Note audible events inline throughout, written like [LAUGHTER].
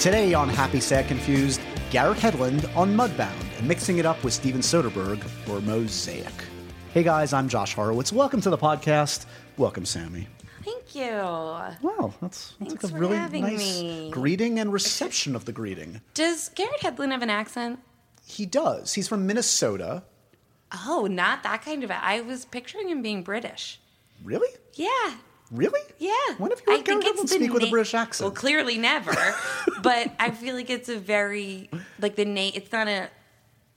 Today on Happy Sad Confused, Garrett Hedlund on Mudbound and mixing it up with Steven Soderbergh for Mosaic. Hey guys, I'm Josh Horowitz. Welcome to the podcast. Welcome, Sammy. Thank you. Wow, that's, that's Thanks like a really nice me. greeting and reception of the greeting. Does Garrett Hedlund have an accent? He does. He's from Minnesota. Oh, not that kind of. a- I was picturing him being British. Really? Yeah. Really? Yeah. When have you I think it's speak with a British accent? Well, clearly never. [LAUGHS] but I feel like it's a very like the name. It's not a.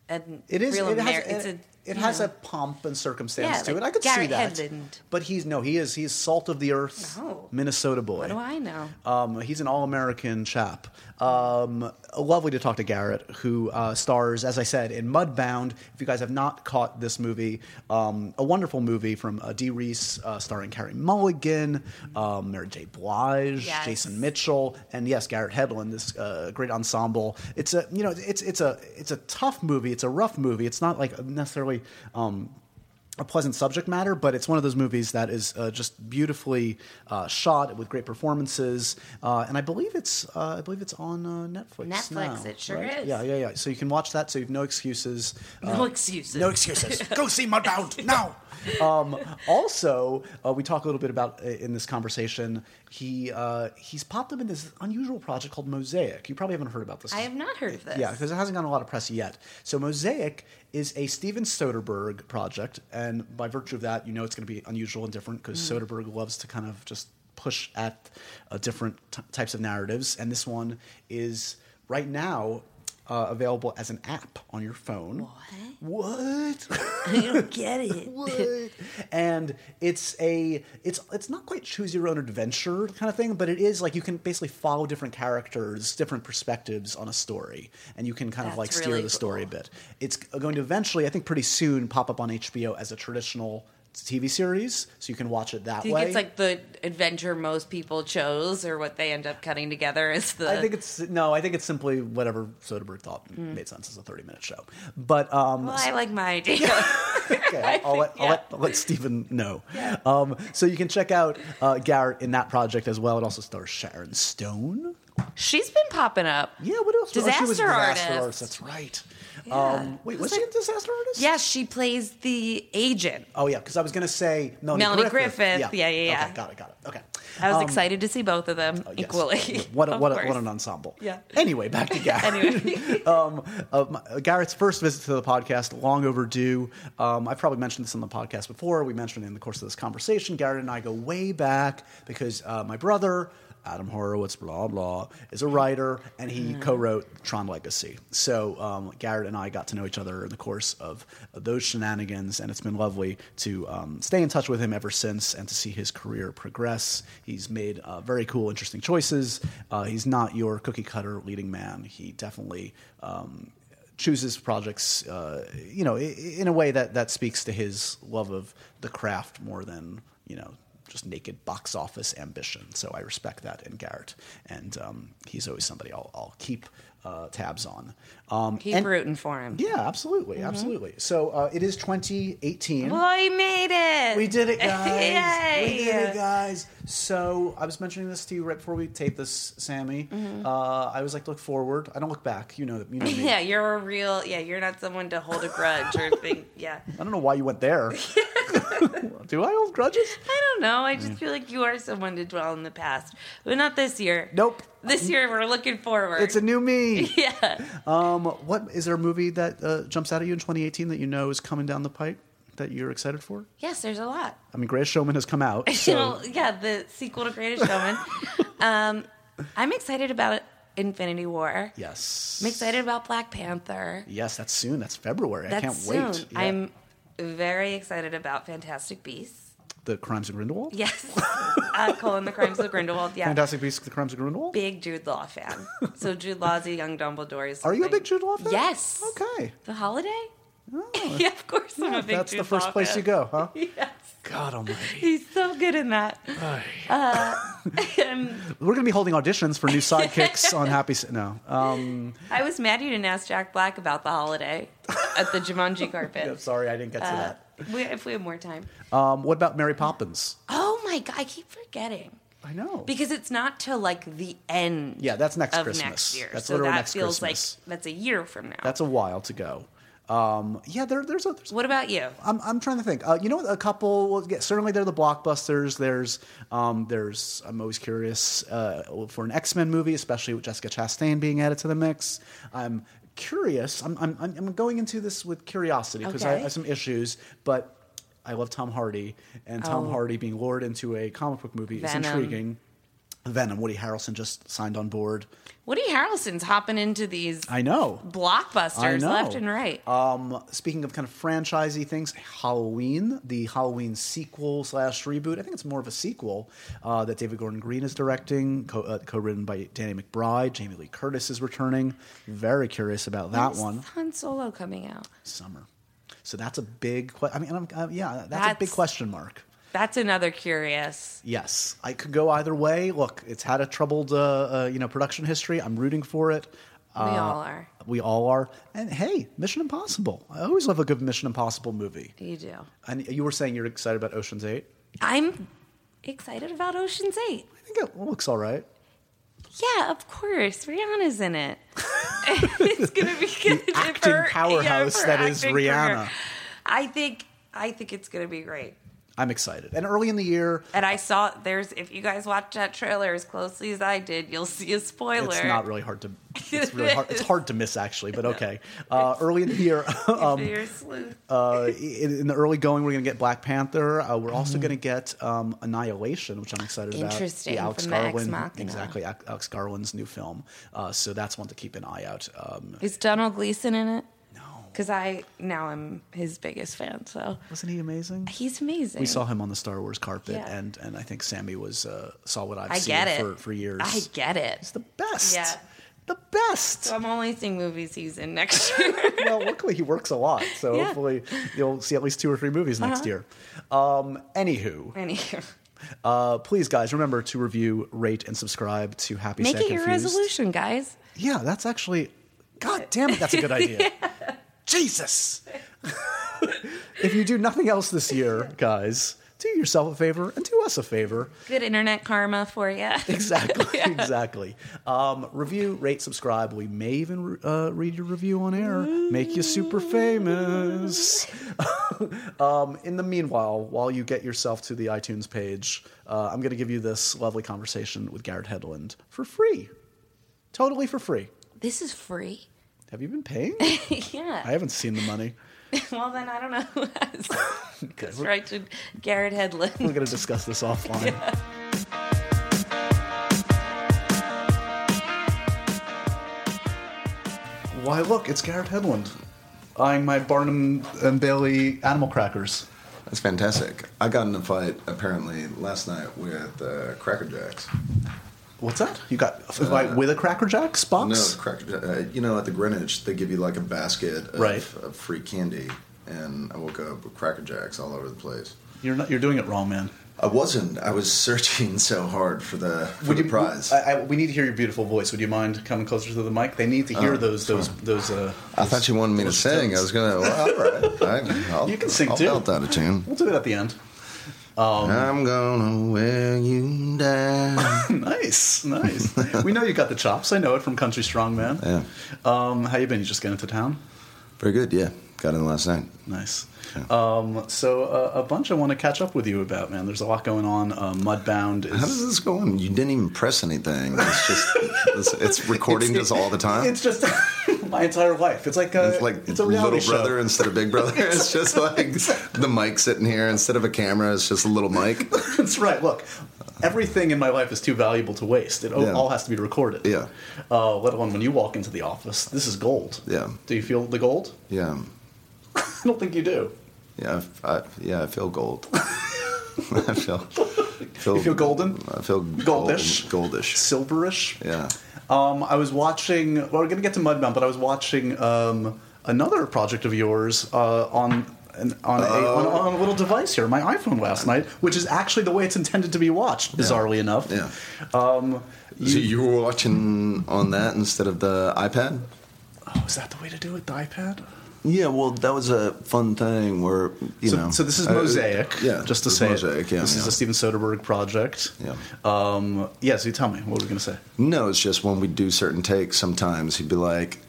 a It is. Real it has, it's it, a, it has know. a pomp and circumstance Yeah, to like it. I could see that. Hedlund. But he's no, he is. He's salt of the earth, Oh. Minnesota boy. What do I know? Um, he's an all-American chap. Um, lovely to talk to Garrett, who uh, stars, as I said, in Mudbound. If you guys have not caught this movie, um, a wonderful movie from uh, Dee Reese, uh, starring Carey Mulligan, um, Mary J. Blige, Yes. Jason Mitchell, and yes, Garrett Hedlund. This uh, great ensemble. It's a you know it's it's a it's a tough movie. It's a rough movie. It's not like necessarily. A pleasant subject matter, but it's one of those movies that is uh, just beautifully uh, shot with great performances, uh, and I believe it's uh, I believe it's on uh, Netflix. Netflix, now, it sure right? is. Yeah, yeah, yeah. So you can watch that. So you have no excuses. No Uh, excuses. No excuses. Go see Mudbound now. [LAUGHS] Um, also, uh, we talk a little bit about uh, in this conversation. He uh, he's popped up in this unusual project called Mosaic. You probably haven't heard about this. I have not heard of this. Yeah, because it hasn't gotten a lot of press yet. So Mosaic is a Steven Soderbergh project, and by virtue of that, you know it's going to be unusual and different because Mm. Soderbergh loves to kind of just push at uh, different t- types of narratives, and this one is right now. Uh, available as an app on your phone. What? What? [LAUGHS] I don't get it. [LAUGHS] what? and it's a it's it's not quite choose your own adventure kind of thing, but it is like you can basically follow different characters, different perspectives on a story, and you can kind of like steer really the story a bit. It's going to eventually, I think, pretty soon pop up on HBO as a traditional TV series, so you can watch it that Do you way. think it's like the adventure most people chose, or what they end up cutting together is the? I think it's no. I think it's simply whatever Soderbergh thought made sense as a thirty-minute show. But um. Well, I like my [LAUGHS] idea. okay, I'll, [LAUGHS] I'll, let, I'll, let, I'll let Steven know. Um, so you can check out uh, Garrett in that project as well. It also stars Sharon Stone. She's been popping up. Yeah, what else? Oh, she was Disaster disaster artist. That's right. Yeah. Um, wait, was she a disaster artist? Yes, she plays the agent. Oh yeah, because I was going to say Melanie, Melanie Griffith. Griffith. Yeah, yeah, yeah. Okay, got it, got it. Okay. I was Um, excited to see both of them yes. equally. [LAUGHS] What a, what, a, what an ensemble. Yeah. Anyway, back to [LAUGHS] Garrett. Anyway. [LAUGHS] um, uh, my- uh, Garrett's first visit to the podcast, long overdue. Um, I've probably mentioned this on the podcast before. We mentioned it in the course of this conversation. Garrett and I go way back because uh, my brother, Adam Horowitz, blah, blah, is a writer, and he Mm-hmm. co wrote Tron Legacy. So um, Garrett and I got to know each other in the course of those shenanigans, and it's been lovely to um, stay in touch with him ever since and to see his career progress. He's made uh, very cool, interesting choices. Uh, he's not your cookie cutter leading man. He definitely. Um, chooses projects, uh, you know, in a way that, that speaks to his love of the craft more than, you know, just naked box office ambition. So I respect that in Garrett. And um, he's always somebody I'll, I'll keep uh, tabs on. Um, Keep and- rooting for him. Yeah, absolutely. Absolutely. So uh, it is 2018. Well, he made it. We did it, [LAUGHS] guys. Yay. We did it, guys. So I was mentioning this to you right before we taped this, Sammy. Uh, I always like look forward. I don't look back. You know that. You know. Mm-hmm. [LAUGHS] Yeah, you're a real. Yeah, you're not someone to hold a grudge or think. Yeah, [LAUGHS] I don't know why you went there. [LAUGHS] Do I hold grudges? I don't know. I just feel like you are someone to dwell in the past, but not this year. Nope. This year we're looking forward. It's a new me. [LAUGHS] yeah. Um, what is there a movie that uh, jumps out at you in 2018 that you know is coming down the pipe that you're excited for? Yes, there's a lot. I mean, Greatest Showman has come out. [LAUGHS] So know, yeah, the sequel to Greatest Showman. um, I'm excited about Infinity War. yes, I'm excited about Black Panther. Yes, that's soon. That's February. That's I can't soon. wait. Yeah. I'm very excited about Fantastic Beasts. the Crimes of Grindelwald. Yes, [LAUGHS] uh, Colin the Crimes of Grindelwald. Yeah, Fantastic Beasts: The Crimes of Grindelwald. big Jude Law fan. So Jude Law's a young Dumbledore. is Are you a big Jude Law fan? Yes. Okay. The Holiday? Oh, [LAUGHS] yeah, of course I'm a big that's the first place fan. you go, huh? [LAUGHS] Yes. God Almighty. He's so good in that. Uh, [LAUGHS] We're going to be holding auditions for new sidekicks on Happy. S- No. Um, I was mad you didn't ask Jack Black about the holiday at the Jumanji carpet. yeah, sorry, I didn't get to Uh, we, if we have more time. Um, what about Mary Poppins? Oh my god, I keep forgetting. I know. because it's not till like the end. Yeah, that's next of Christmas. next year. That's so literally that next feels Christmas. like that's a year from now. That's a while to go. Um, yeah, there, there's a. There's what about you? I'm, I'm trying to think. Uh, you know, a couple. Well, yeah, certainly, they're the blockbusters. There's, um, there's. I'm always curious uh, for an X Men movie, especially with Jessica Chastain being added to the mix. I'm curious. I'm, I'm, I'm going into this with curiosity because I Okay. have some issues, but I love Tom Hardy, and Tom Oh. Hardy being lured into a comic book movie Venom. is intriguing. Venom. Woody Harrelson just signed on board. Woody Harrelson's hopping into these I know. blockbusters I know. left and right. Um, speaking of kind of franchisey things, Halloween, the Halloween sequel slash reboot. I think it's more of a sequel uh, that David Gordon Green is directing, co- uh, co-written by Danny McBride. Jamie Lee Curtis is returning. Very curious about that When's one. Han Solo coming out. Summer. So that's a big. Que- I mean, I'm, uh, yeah, that's, a big question mark. That's another curious. Yes, I could go either way. Look, it's had a troubled, uh, uh, you know, production history. I'm rooting for it. We Uh, all are. We all are. And hey, Mission Impossible. I always love a good Mission Impossible movie. You do. And you were saying you're excited about Ocean's Eight. I'm excited about Ocean's Eight. I think it looks all right. Yeah, of course. Rihanna's in it. [LAUGHS] it's gonna be good. if acting her- powerhouse her that is Rihanna. career- I think I think it's gonna be great. I'm excited. And early in the year, And I saw there's if you guys watch that trailer as closely as I did, you'll see a spoiler. it's not really hard to. It's really hard. It's hard to miss actually, but [LAUGHS] okay. Uh, early in the year, [LAUGHS] um, If you're a sleuth. uh, in, in the early going, we're going to get Black Panther. Uh, we're Mm-hmm. also going to get um, Annihilation, which I'm excited about. Interesting, The Alex from the Ex Garland, exactly. Alex Alex Garland's new film. Uh, so that's one to keep an eye out. Um, Is Domhnall Gleeson in it? No, Because I now I'm his biggest fan. So wasn't he amazing? he's amazing. We saw him on the Star Wars carpet, Yeah. and and I think Sammy was uh, saw what I've I seen get it for for years. I get it. He's the best. Yeah. the best. So I'm only seeing movies he's in next [LAUGHS] year. well, luckily he works a lot, so Yeah. Uh-huh. hopefully you'll see at least two or three movies next year. Um, anywho, Anywho, uh, please, guys, remember to review, rate, and subscribe to Happy make Sad it your Confused. resolution, guys. Yeah, that's actually. God damn it, that's a good [LAUGHS] idea. Jesus. if you do nothing else this year, guys, do yourself a favor and do us a favor. Good internet karma for you. [LAUGHS] Exactly, [LAUGHS] exactly. Um, review, rate, subscribe. We may even uh, read your review on air, make you super famous. [LAUGHS] um, in the meanwhile, while you get yourself to the iTunes page, uh, I'm going to give you this lovely conversation with Garrett Hedlund for free, totally for free. This is free. Have you been paying? [LAUGHS] yeah. I haven't seen the money. [LAUGHS] well, then I don't know who has. [LAUGHS] Okay, right to Garrett Hedlund. we're going to discuss this offline. Why, look, it's Garrett Hedlund eyeing my Barnum and Bailey animal crackers. That's fantastic. I got in a fight apparently last night with uh, Cracker Jacks. What's that? You got a fight with a Cracker Jacks box? No, Cracker. Ja- Uh, you know, at the Greenwich, they give you like a basket of, Right. of free candy, and I woke up with Cracker Jacks all over the place. You're not. You're doing it wrong, man. I wasn't. I was searching so hard for the for the prize. I, I, we need to hear your beautiful voice. Would you mind coming closer to the mic? They need to hear Oh, those those those. Uh, I thought you wanted me to those sing. I was gonna. Well, all right. [LAUGHS] I, I'll, You can sing I'll too. belt out a tune. We'll do it at the end. I'm gonna wear you down. [LAUGHS] nice, nice. we know you got the chops. I know it from Country Strong Man. Yeah. Um, how you been? You just getting into town? Very good. Yeah, got in last night. Nice. Um, so uh, a bunch I want to catch up with you about, man. There's a lot going on. Uh, Mudbound is. How does this go on? You didn't even press anything. It's just it's, it's [LAUGHS] recording It's- this all the time. It's just my entire life. It's like a, It's like it's a little brother show. instead of big brother. [LAUGHS] It's just like the mic sitting here instead of a camera. It's just a little mic. [LAUGHS] That's right. Look, everything in my life is too valuable to waste. It Yeah. all has to be recorded. Yeah. Uh, let alone when you walk into the office, this is gold. Yeah. Do you feel the gold? Yeah, [LAUGHS] I don't think you do. yeah, I, I- yeah. I feel gold. I feel, feel. You feel golden? I feel Goldish? goldish. Silverish. Yeah. Um, I was watching. Well, we're gonna get to Mudbound, but I was watching um, another project of yours uh, on. An, on, a, on, on a little device here, my iPhone last night, which is actually the way it's intended to be watched, bizarrely enough. Yeah. Um, so you were watching on that instead of the iPad? oh, is that the way to do it? The iPad? Yeah, well, that was a fun thing where you so, know. so this is Mosaic. yeah, just to say, it. Mosaic. Yeah, this yeah. is a Steven Soderbergh project. Yeah. Um, yeah. So you tell me, what were we going to say? No, it's just when we do certain takes, sometimes he'd be like,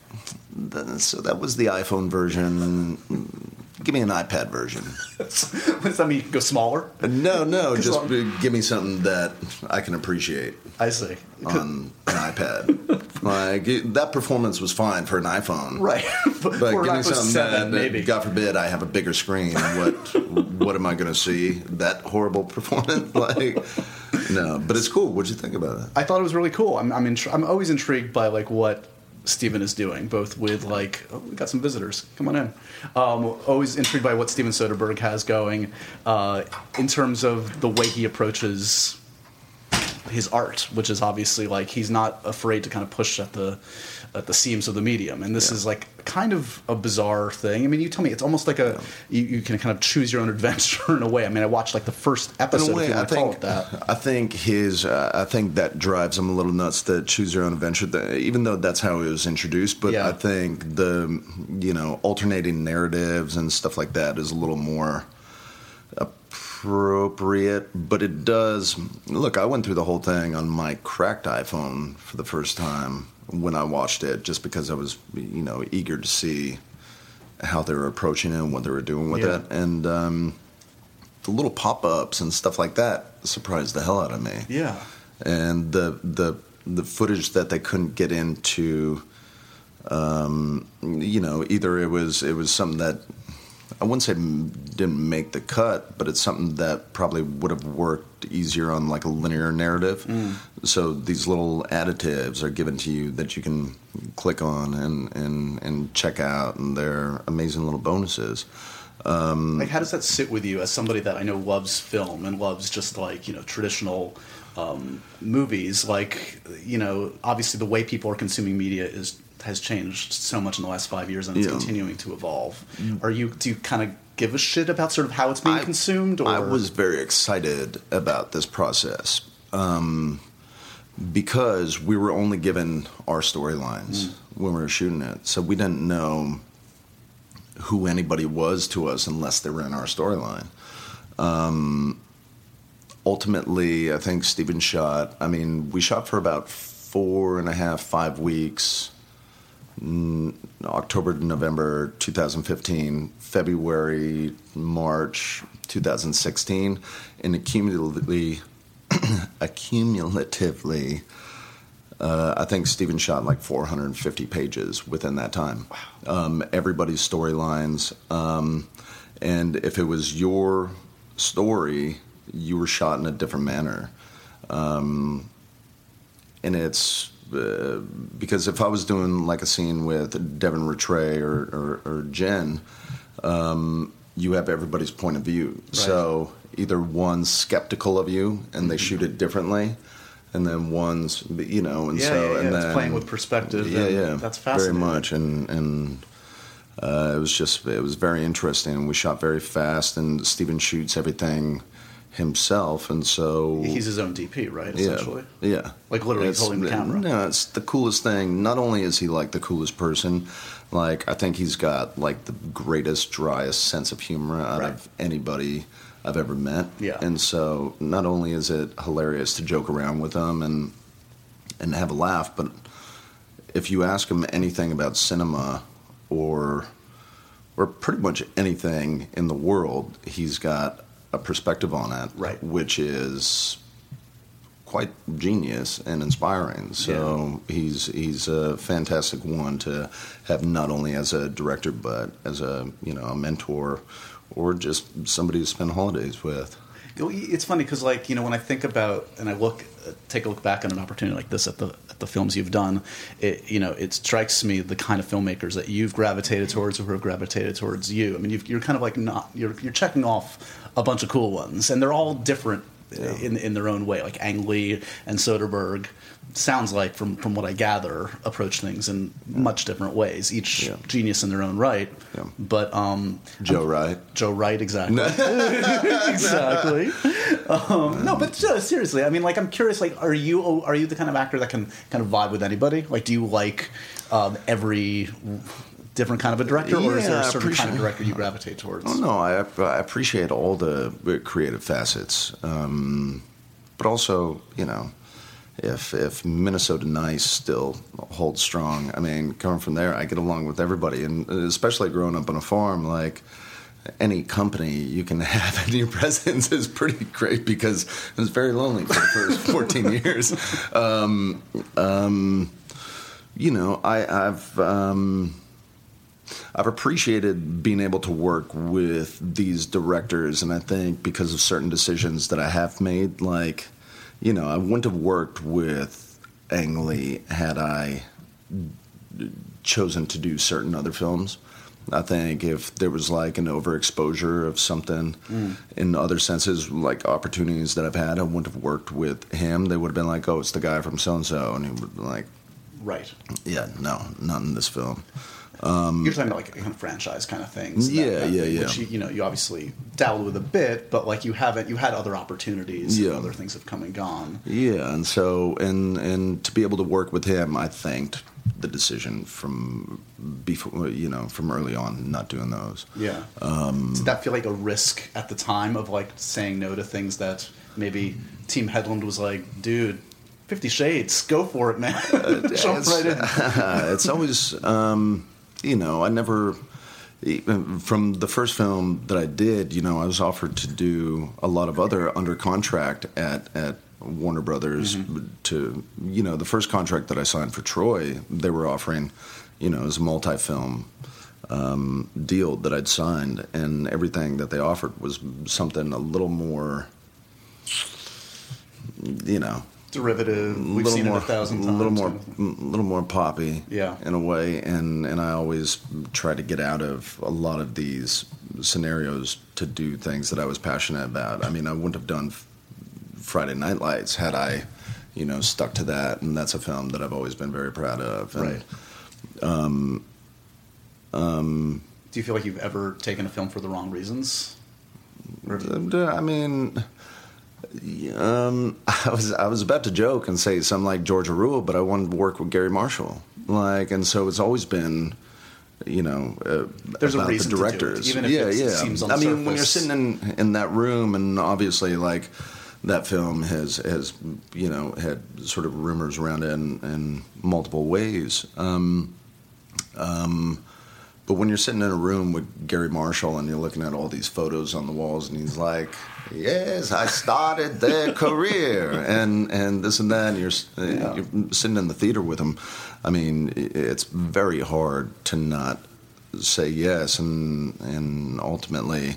"So that was the iPhone version. Give me an iPad version." [LAUGHS] Does that mean go smaller? No, no. [LAUGHS] just I'm- give me something that I can appreciate I see. on an iPad. [LAUGHS] like it- that performance was fine for an iPhone, Right. but But give me something 7, that, that, maybe. God forbid, I have a bigger screen. What what am I going to see? That horrible performance? Like, no. But it's cool. What'd you think about it? I thought it was really cool. I'm I'm, intri- I'm always intrigued by like what Steven is doing, both with like oh, we got some visitors. Come on in. Um, always intrigued by what Steven Soderbergh has going uh, in terms of the way he approaches his art, which is obviously like he's not afraid to kind of push at the at the seams of the medium. And this Yeah. is like kind of a bizarre thing. I mean, you tell me it's almost like a you, you can kind of choose your own [LAUGHS] adventure in a way. I mean, I watched like the first In episode. a if way, I think that. [LAUGHS] I think his uh, I think that drives him a little nuts to choose your own adventure. The- Even though that's how it was introduced, but Yeah. I think the you know alternating narratives and stuff like that is a little more appropriate. But it does look. I went through the whole thing on my cracked iPhone for the first time when I watched it, just because I was you know eager to see how they were approaching it and what they were doing with Yeah. it, and. um the little pop-ups and stuff like that surprised the hell out of me. Yeah. And the the the footage that they couldn't get into, um, you know, either it was it was something that I wouldn't say didn't make the cut, but it's something that probably would have worked easier on like a linear narrative. So these little additives are given to you that you can click on and and and check out, and they're amazing little bonuses. Like, how does that sit with you as somebody that I know loves film and loves just like you know traditional um, movies? Like, you know, obviously the way people are consuming media is has changed so much in the last five years, and it's Yeah. continuing to evolve. Are you do you kind of give a shit about sort of how it's being I- consumed? Or I was very excited about this process um, because we were only given our storylines when we were shooting it, so we didn't know who anybody was to us unless they were in our storyline. Um, ultimately, I think Steven shot. I mean, we shot for about four and a half, five weeks. Mm, October to November 2015, February, March 2016, and accumulatively, [CLEARS THROAT] accumulatively, uh, I think Steven shot like 450 pages within that time. Um, everybody's storylines, um, and if it was your story, you were shot in a different manner. Um, and it's uh, because if I was doing like a scene with Devin Ratray or, or, or Jen, um, you have everybody's point of view. So either one's skeptical of you and they shoot it differently, and then one's you know, and Yeah, so yeah, yeah, and it's then playing with perspective, Yeah, and yeah, that's very much, and and. Uh, it was just it was very interesting. We shot very fast, and Steven shoots everything himself, and so he's his own DP, right? Essentially. yeah, yeah. Like, literally It's- holding the camera. No, it's the coolest thing. Not only is he like the coolest person, like I think he's got like the greatest, driest sense of humor out Right. of anybody I've ever met. Yeah. And so not only is it hilarious to joke around with him and and have a laugh, but if you ask him anything about cinema or or pretty much anything in the world, he's got a perspective on it, Right. Which is quite genius and inspiring. So he's he's a fantastic one to have not only as a director but as a you know a mentor or just somebody to spend holidays with. It's funny because, like, you know, when I think about and I look, take a look back on an opportunity like this at the at the films you've done, it you know, it strikes me the kind of filmmakers that you've gravitated towards or who have gravitated towards you. I mean, you've, you're kind of like not you're you're checking off a bunch of cool ones, and they're all different uh, in in their own way. Like Ang Lee and Soderbergh sounds like, from from what I gather, approach things in much different ways. Each Yeah. genius in their own right. Yeah. But um, Joe Wright. Joe Wright, exactly. [LAUGHS] exactly. Um, no, but uh, seriously, I mean, like, I'm curious. Like, are you are you the kind of actor that can kind of vibe with anybody? Like, do you like um, every different kind of a director, or is there Yeah, a certain kind of director you gravitate towards? Oh no, I, I appreciate all the creative facets, um, but also you know, if if Minnesota Nice still holds strong, I mean, coming from there, I get along with everybody, and especially growing up on a farm, like. Any company you can [LAUGHS] have in your presence is pretty great because it was very lonely for the first [LAUGHS] 14 years. Um, um, you know, I, I've um, I've appreciated being able to work with these directors, and I think because of certain decisions that I have made, like, you know, I wouldn't have worked with Ang Lee had I chosen to do certain other films. I think if there was like an overexposure of something mm. in other senses, like opportunities that I've had, I wouldn't have worked with him. They would have been like, "Oh, it's the guy from so and so," and he would be like, Right. "Yeah, no, not in this film." You're talking about like kind of franchise kind of things. Um, Yeah, yeah, yeah. Which you, you know, you obviously dabbled with a bit, but like you haven't, you had other opportunities. and Yeah. other things have come and gone. Yeah, and so and and to be able to work with him, I thanked the decision from before, you know, from early on, not doing those. Yeah. Um, Did that feel like a risk at the time of like saying no to things that maybe Team Hedlund was like, dude, Fifty Shades, go for it, man, [LAUGHS] jump it's, right in. [LAUGHS] it's always, um, you know, I never. From the first film that I did, you know, I was offered to do a lot of other under contract at at Warner Brothers. To you know, the first contract that I signed for Troy, they were offering, you know, as a multi-film um, deal that I'd signed, and everything that they offered was something a little more, you know, Derivative. We've little seen more, it a thousand times. A little more, kind of thing. a little more poppy. Yeah. in a way, and and I always try to get out of a lot of these scenarios to do things that I was passionate about. I mean, I wouldn't have done Friday Night Lights had I, you know, stuck to that, and that's a film that I've always been very proud of. And, Right. Um, um, do you feel like you've ever taken a film for the wrong reasons? Or have you- I mean, um, [LAUGHS] I was I was about to joke and say something like Georgia Rule, but I wanted to work with Garry Marshall, like, and so it's always been, you know, uh, There's a about reason the to do it, directors. even if yeah, it's- it yeah. on I mean, when you're sitting in in that room, and obviously, like. That film has, has, you know, had sort of rumors around it in, in multiple ways. Um, um, but when you're sitting in a room with Garry Marshall and you're looking at all these photos on the walls, and he's like, "Yes, I started their [LAUGHS] career," and and this and that, and you're, uh, you're sitting in the theater with them. I mean, it's very hard to not say yes, and and ultimately.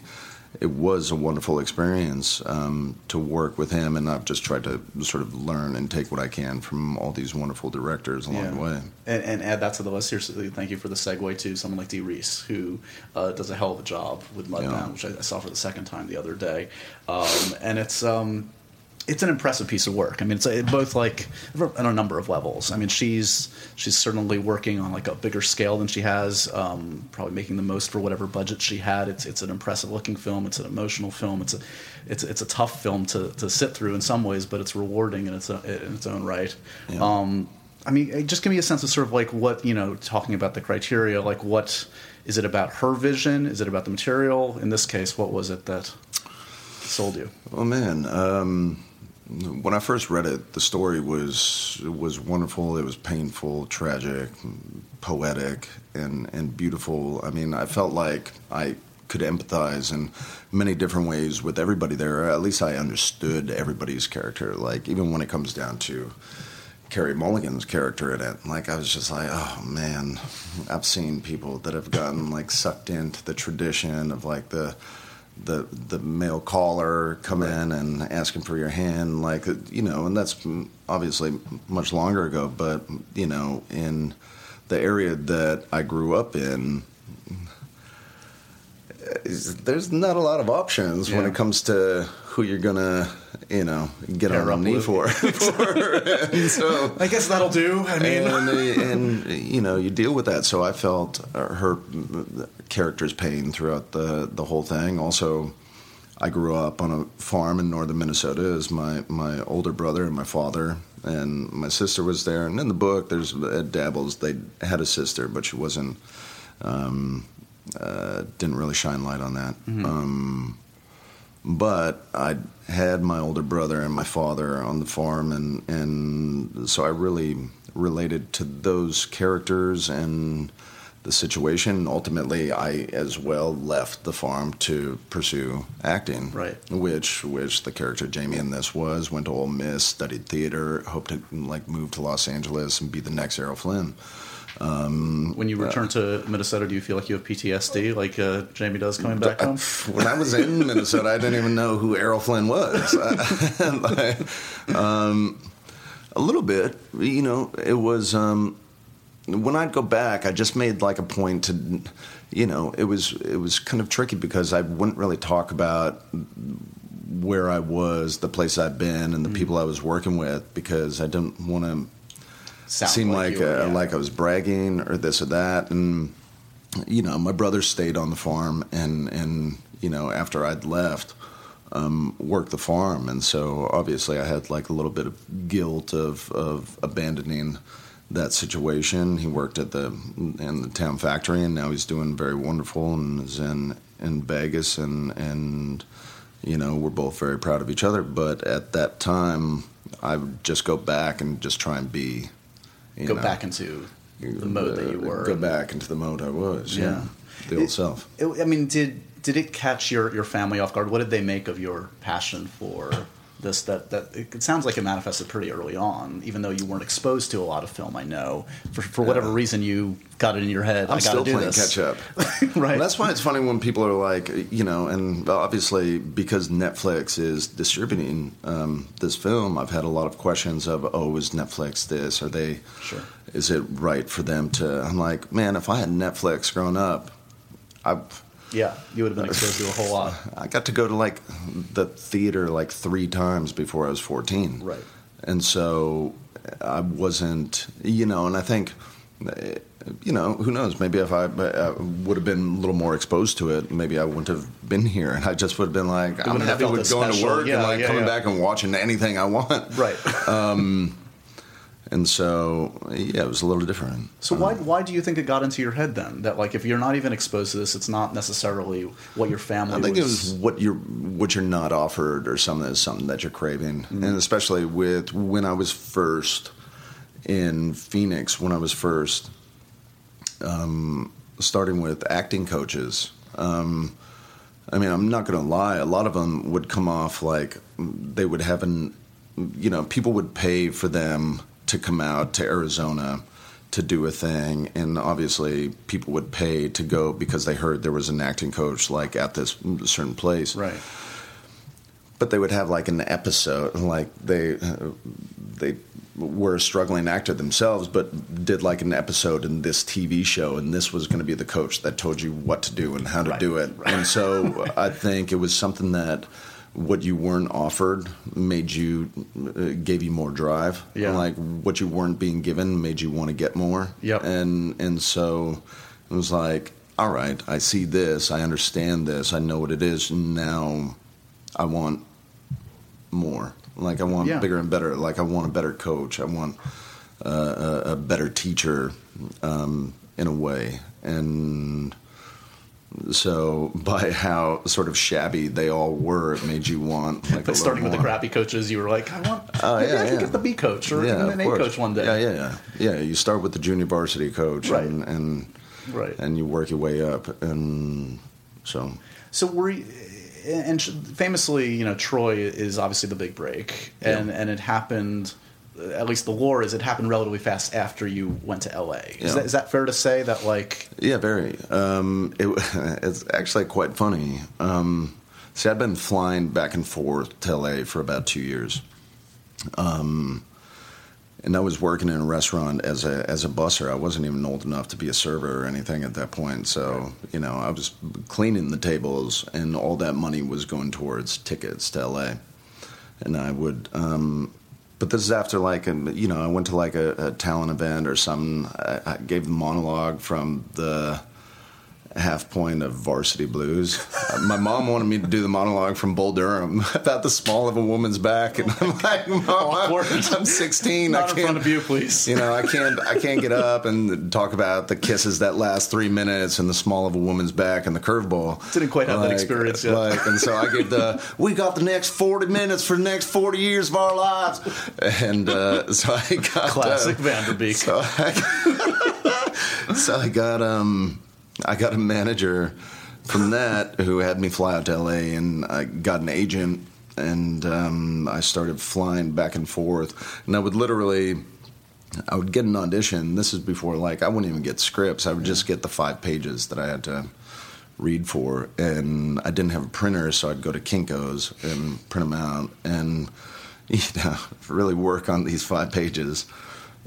It was a wonderful experience um, to work with him, and I've just tried to sort of learn and take what I can from all these wonderful directors along the way. And, and add that to the list here. So thank you for the segue to someone like Dee Reese, who uh, does a hell of a job with Mudbound, Yeah. which I, I saw for the second time the other day. Um, and it's um, it's an impressive piece of work. I mean, it's both like on a number of levels. I mean, she's she's certainly working on like a bigger scale than she has. Um, probably making the most for whatever budget she had. It's it's an impressive looking film. It's an emotional film. It's a it's it's a tough film to, to sit through in some ways, but it's rewarding in its own, in its own right. Yeah. Um, I mean, just give me a sense of sort of like what you know, talking about the criteria. Like, what is it about her vision? Is it about the material? In this case, what was it that sold you? Oh man, um, when I first read it, the story was was wonderful. It was painful, tragic, poetic, and and beautiful. I mean, I felt like I could empathize in many different ways with everybody there. At least I understood everybody's character. Like even when it comes down to Carey Mulligan's character in it. Like I was just like, oh man, I've seen people that have gotten like sucked into the tradition of like the the the male caller come in and asking for your hand, like you know, and that's obviously much longer ago. But you know, in the area that I grew up in. There's not a lot of options when it comes to who you're gonna, you know, get on a knee with. for. [LAUGHS] So, I guess that'll do. I mean, and, and you know you deal with that. So I felt uh, her character's pain throughout the the whole thing. Also, I grew up on a farm in northern Minnesota as my my older brother and my father, and my sister was there. And in the book, there's uh, dabbles. They had a sister, but she wasn't um, uh, didn't really shine light on that. Um, but I had my older brother and my father on the farm, and and so I really related to those characters and the situation. Ultimately, I as well left the farm to pursue acting. Right. Which which the character Jamie in this was went to Ole Miss, studied theater, hoped to like move to Los Angeles and be the next Errol Flynn. When you return to Minnesota, do you feel like you have PTSD, like uh, Jamie does coming back home? [LAUGHS] When I was in Minnesota, I didn't even know who Errol Flynn was. [LAUGHS] um, a little bit, you know. It was um, when I'd go back. I just made like a point to, you know, it was it was kind of tricky because I wouldn't really talk about where I was, the place I'd been, and the people I was working with because I didn't want to Sound seem like were- uh, yeah. like I was bragging or this or that. And you know, my brother stayed on the farm, and and you know, after I'd left, um, worked the farm, and so obviously I had like a little bit of guilt of of abandoning that situation. He worked at the in the town factory, and now he's doing very wonderful, and is in in Vegas, and and you know, we're both very proud of each other. But at that time, I would just go back and just try and be. Go know, back into the mode that you were. Go back into the mode I was. Yeah, Yeah. the old It- self. It, I mean, did did it catch your, your family off guard? What did they make of your passion for this? That that it, sounds like it manifested pretty early on, even though you weren't exposed to a lot of film. I know for for whatever Yeah. reason you got it in your head. I'm I still playing this. catch up. [LAUGHS] right. Well, that's why it's funny when people are like, you know, and obviously because Netflix is distributing um, this film, I've had a lot of questions of, oh, is Netflix this? Are they? Sure. Is it right for them to? I'm like, man, if I had Netflix growing up, I. yeah, you would have been exposed to a whole lot. [LAUGHS] I got to go to like the theater like three times before I was 14. Right. And so I wasn't, you know, and I think, you know, who knows? Maybe if I uh, would have been a little more exposed to it, maybe I wouldn't have been here. And I just would have been like, I'm happy with going to work Yeah, and like yeah, coming yeah. back and watching anything I want. Right. [LAUGHS] And so, yeah, it was a little different. So why why do you think it got into your head then that like if you're not even exposed to this, it's not necessarily what your family I think was. it was what you're what you're not offered or something is something that you're craving, Mm-hmm. and especially with when I was first in Phoenix, when I was first um, starting with acting coaches. Um, I mean, I'm not going to lie. A lot of them would come off like they would have an, you know, people would pay for them to come out to Arizona to do a thing, and obviously people would pay to go because they heard there was an acting coach like at this certain place right. but they would have like an episode like they uh, they were a struggling actor themselves but did like an episode in this TV show and this was going to be the coach that told you what to do and how to Right, do it right. and so I think it was something that what you weren't offered made you uh, gave you more drive Yeah. like what you weren't being given made you want to get more Yep. and and so it was like all right I see this I understand this I know what it is now I want more. Like I want Yeah. bigger and better. Like I want a better coach. I want uh, a, a better teacher, um, in a way. And so, by how sort of shabby they all were, it made you want like starting with the crappy coaches, you were like, I want, Oh, maybe yeah, I can yeah. get the B coach or yeah, an A course. coach one day. Yeah, yeah, yeah. Yeah, you start with the junior varsity coach, Right. and and Right. and you work your way up, and so So were you, and famously, you know, Troy is obviously the big break, and and it happened. At least the lore is it happened relatively fast after you went to LA. Is, Yeah. that, is that fair to say that like Yeah, very. Um, it, [LAUGHS] it's actually quite funny. Um, see, I'd been flying back and forth to LA for about two years, um, and I was working in a restaurant as a as a busser. I wasn't even old enough to be a server or anything at that point. So you know, I was cleaning the tables, and all that money was going towards tickets to LA. And I would um, but this is after like you know I went to like a, a talent event or something. I, I gave the monologue from the half point of Varsity Blues. Uh, my mom wanted me to do the monologue from Bull Durham [LAUGHS] about the small of a woman's back, and I'm like, Mom, I'm [LAUGHS] 16. I Not in can't. front of you, please. You know, I can't. I can't get up and talk about the kisses that last three minutes and the small of a woman's back and the curveball. Didn't quite have that experience yet. Like, and so I gave the. [LAUGHS] We got the next forty minutes for the next forty years of our lives, and uh, so I got Classic uh, Van Der Beek. So I, so I got um, I got a manager from that who had me fly out to LA, and I got an agent, and um, I started flying back and forth, and I would literally. I would get an audition. This is before, like, I wouldn't even get scripts. I would just get the five pages that I had to read for, and I didn't have a printer, so I'd go to Kinkos and print them out, and [LAUGHS] you know, really work on these five pages.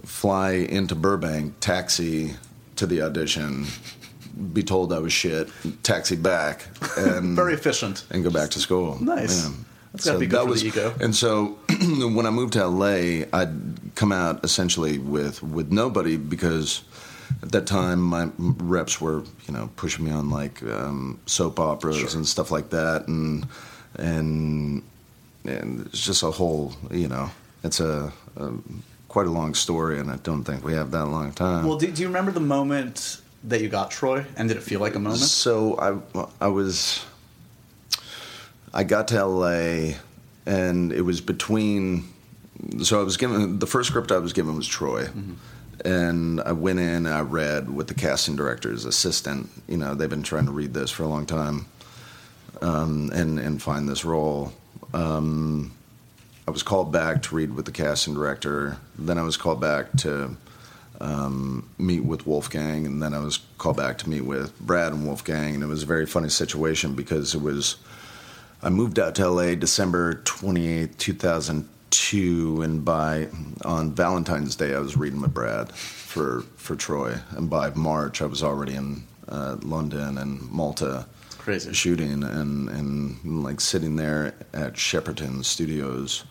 Fly into Burbank, taxi to the audition, be told I was shit, taxi back, and [LAUGHS] Very efficient. and go back to school. Nice. Yeah. That's gotta be good for the ego. And so [CLEARS THROAT] when I moved to LA, I'd come out essentially with with nobody because at that time my reps were you know pushing me on like um, soap operas Sure. and stuff like that, and and and it's just a whole you know it's a, a quite a long story, and I don't think we have that long time. Well, do, do you remember the moment that you got Troy? And did it feel like a moment? So I I was I got to LA and it was between so I was given the first script I was given was Troy. And I went in and I read with the casting director's assistant. You know, they've been trying to read this for a long time um, and, and find this role. Um, I was called back to read with the casting director. Then I was called back to um, meet with Wolfgang, and then I was called back to meet with Brad and Wolfgang, and it was a very funny situation because it was I moved out to LA December twenty eighth, two thousand two, and by on Valentine's Day I was reading with Brad for for Troy, and by March I was already in uh, London and Malta. Crazy. shooting and, and like sitting there at Shepperton Studios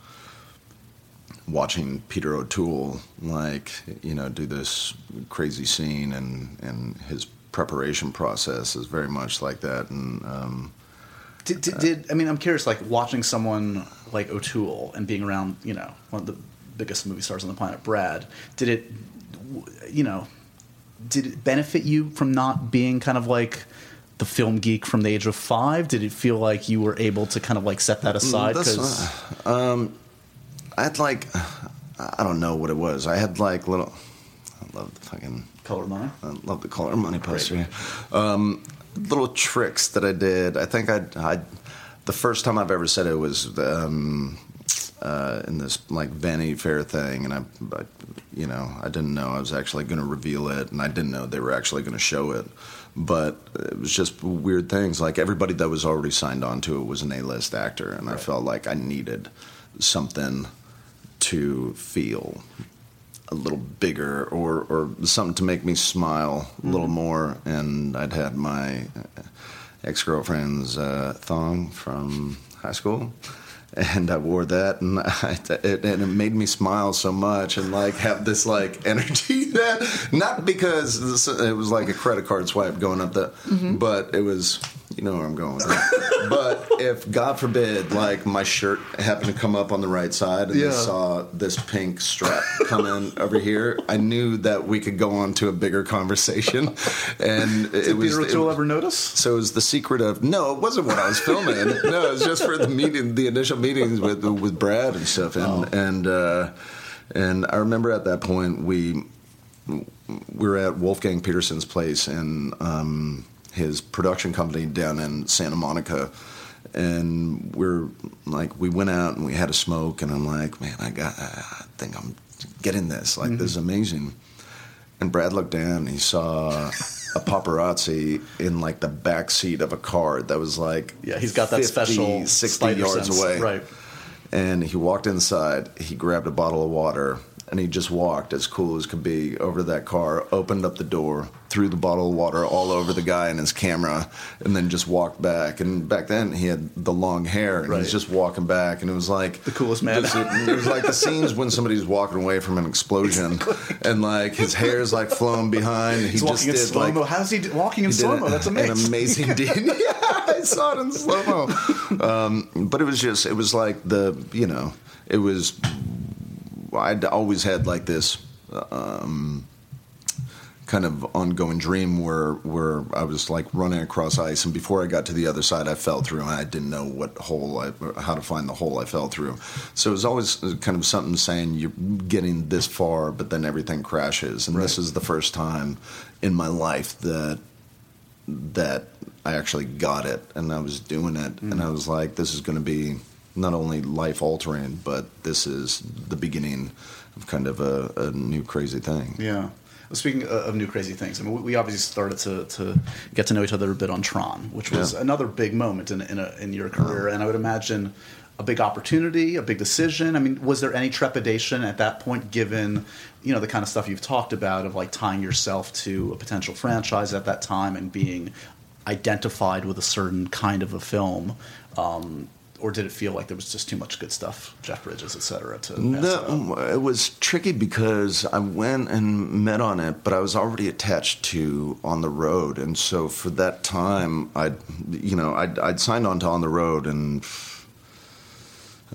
watching Peter O'Toole like you know do this crazy scene and and his preparation process is very much like that and um, Did, did, did I mean I'm curious, like watching someone like O'Toole and being around, you know, one of the biggest movie stars on the planet, Brad. Did it, you know, did it benefit you from not being kind of like the film geek from the age of five? Did it feel like you were able to kind of like set that aside? Because uh, um, I had like I don't know what it was. I had like little. I love the fucking. color money. I love the color money poster. Um, little tricks that I did. I think I, I, the first time I've ever said it was um, uh, in this like Vanity Fair thing, and I, I, you know, I didn't know I was actually going to reveal it, and I didn't know they were actually going to show it. But it was just weird things. Like everybody that was already signed on to it was an A-list actor, and I felt like I needed something to feel a little bigger or, or something to make me smile a little more. And I'd had my ex girlfriend's uh, thong from high school. And I wore that, and [LAUGHS] I, it, and it made me smile so much, and like have this like [LAUGHS] energy that not because this, it was like a credit card swipe going up the, but it was you know where I'm going. [LAUGHS] But if God forbid, like my shirt happened to come up on the right side, and Yeah. I saw this pink strap come in over here, I knew that we could go on to a bigger conversation. [LAUGHS] And it Did was Peter it- O'Toole ever notice? so it was the secret of no, it wasn't when I was filming. no, it was just for the meeting, the initial meetings with with Brad and stuff. And and uh, and I remember at that point we we were at Wolfgang Petersen's place and um, his production company down in Santa Monica. And we're like, we went out and we had a smoke, and I'm like, man, I got, I think I'm getting this. Like, mm-hmm. this is amazing. And Brad looked down and he saw a paparazzi in like the back seat of a car that was like Yeah, he's got that 50, special 60 spider yards sense. away. Right. And he walked inside, he grabbed a bottle of water and he just walked as cool as could be over to that car, opened up the door, threw the bottle of water all over the guy and his camera, and then just walked back. And back then he had the long hair, and Right. he's just walking back, and it was like The coolest man. just- it was like the scenes when somebody's walking away from an explosion, [LAUGHS] and like his hair's like flowing behind. He He's just walking in did slow like mo. How's he do- walking in he slow mo? That's amazing. An amazing [LAUGHS] deed. [LAUGHS] yeah, I saw it in slow mo. Um, but it was just, it was like the, you know, it was. I'd always had like this um, kind of ongoing dream where where I was like running across ice, and before I got to the other side, I fell through, and I didn't know what hole, I, how to find the hole I fell through. So it was always kind of something saying you're getting this far, but then everything crashes, and this is the first time in my life that that I actually got it and I was doing it. And I was like this is going to be not only life altering but this is the beginning of kind of a, a new crazy thing. Yeah. Well, speaking of new crazy things, I mean, we- we obviously started to, to get to know each other a bit on Tron, which was Yeah. another big moment in in, a, in your career, and I would imagine a big opportunity, a big decision. I mean, was there any trepidation at that point, given you know the kind of stuff you've talked about of like tying yourself to a potential franchise at that time and being identified with a certain kind of a film? Um, or did it feel like there was just too much good stuff, Jeff Bridges, et cetera, to pass it? No, it was tricky because I went and met on it, but I was already attached to On the Road, and so for that time, I, you know, I'd, I'd signed on to On the Road in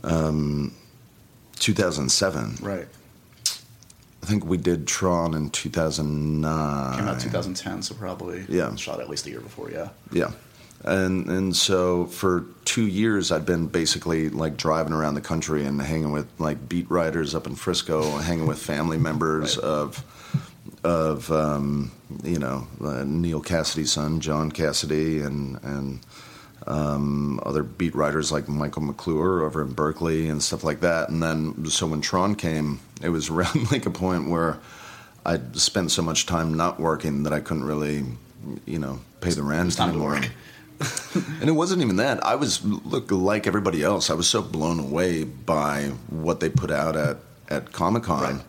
um, 2007. Right. I think we did Tron in 2009. Came out 2010, so probably Yeah. shot at least a year before. Yeah, Yeah. And and so for two years I'd been basically like driving around the country and hanging with like beat writers up in Frisco, hanging with family members Right. of of um, you know uh, Neal Cassady's son, John Cassady, and and um, other beat writers like Michael McClure over in Berkeley and stuff like that. And then so when Tron came, it was [LAUGHS] around like a point where I'd spent so much time not working that I couldn't really you know pay the rent anymore. [LAUGHS] And it wasn't even that. I was look like everybody else. I was so blown away by what they put out at at Comic Con Right.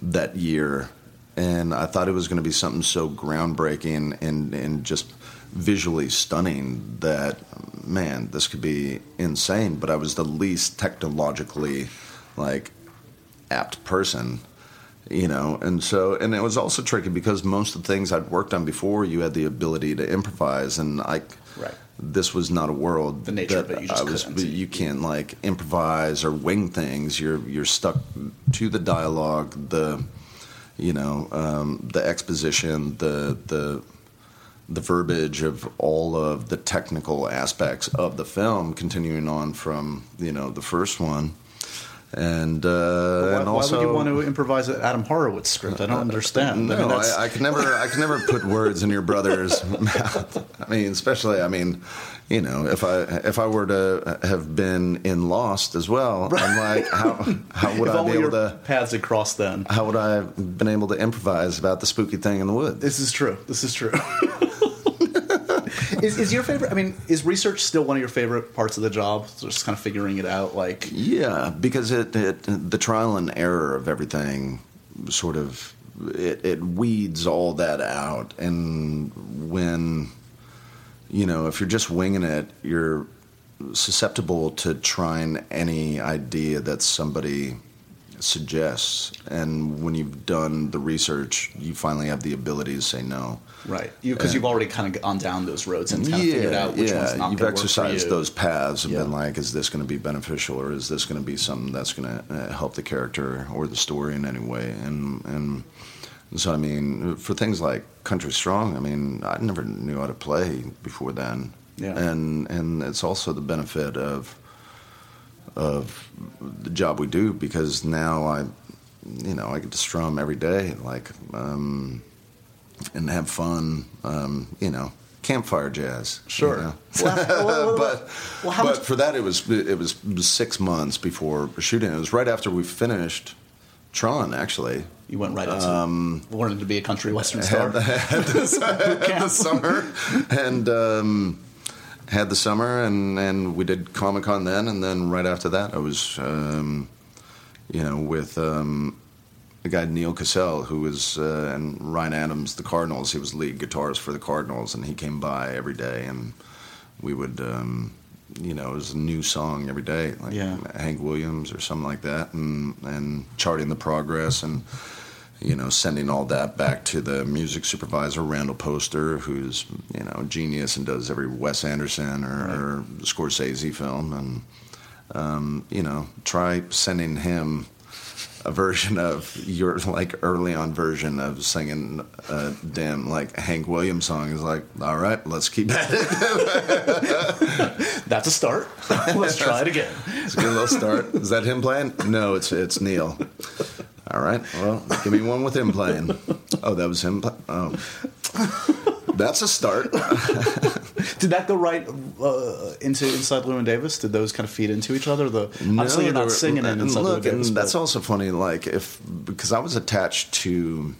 that year, and I thought it was going to be something so groundbreaking and and just visually stunning that man, this could be insane. But I was the least technologically like apt person you know and so and it was also tricky because most of the things i'd worked on before you had the ability to improvise and i Right. this was not a world The nature that of it, you just I was, couldn't. you can't like improvise or wing things you're you're stuck to the dialogue the you know um, the exposition the the the verbiage of all of the technical aspects of the film continuing on from you know the first one and uh, Why, and why would you want to improvise an Adam Horowitz script? I don't understand. no, I mean, I, I can never, I can never put words in your brother's [LAUGHS] mouth. I mean, especially, I mean, you know, if I if I were to have been in Lost as well, I'm like, how how would if I be able to? paths had crossed then. How would I have been able to improvise about the spooky thing in the woods? This is true. This is true. [LAUGHS] is, is your favorite? I mean, is research still one of your favorite parts of the job? Just kind of figuring it out, like Yeah, because it, it the trial and error of everything sort of it, it weeds all that out, and when you know if you're just winging it, you're susceptible to trying any idea that somebody suggests, and when you've done the research, you finally have the ability to say no. right, because Yeah. you've already kind of gone down those roads and kind of figured out which one's not You've going work for exercised you. those paths and Yeah. been like, is this going to be beneficial or is this going to be something that's going to uh, help the character or the story in any way? And and so I mean, for things like Country Strong, I mean, I never knew how to play before then. Yeah. And and it's also the benefit of of the job we do because now I, you know, I get to strum every day, like, um, and have fun, um, you know, campfire jazz. you Sure. know? [LAUGHS] Well, [LAUGHS] but well, but much- for that it was it was six months before shooting. It was right after we finished Tron, actually. You went right into Wanted to be a country western star. Um, Had, the, had, the, [LAUGHS] had the summer and um, had the summer and, and we did Comic Con then and then right after that I was um, you know with um, a guy Neal Casal who was uh, and Ryan Adams, the Cardinals. He was lead guitarist for the Cardinals, and he came by every day, and we would. Um, you know, it was a new song every day, like Yeah. Hank Williams or something like that, and and charting the progress and you know sending all that back to the music supervisor Randall Poster, who's you know a genius and does every Wes Anderson or, or Scorsese film, and um, you know try sending him a version of your like early on version of singing a damn like Hank Williams song is like all right let's keep at it [LAUGHS] That's a start. [LAUGHS] Let's try it again. It's a good little start. Is that him playing? No, it's it's Neil. All right. Well, give me one with him playing. Oh, that was him. Play- oh, that's a start. [LAUGHS] Did that go right uh, into Inside Llewyn Davis? Did those kind of feed into each other? The obviously you're not singing in and Inside Llewyn Davis. and that's but- also funny. Like if because I was attached to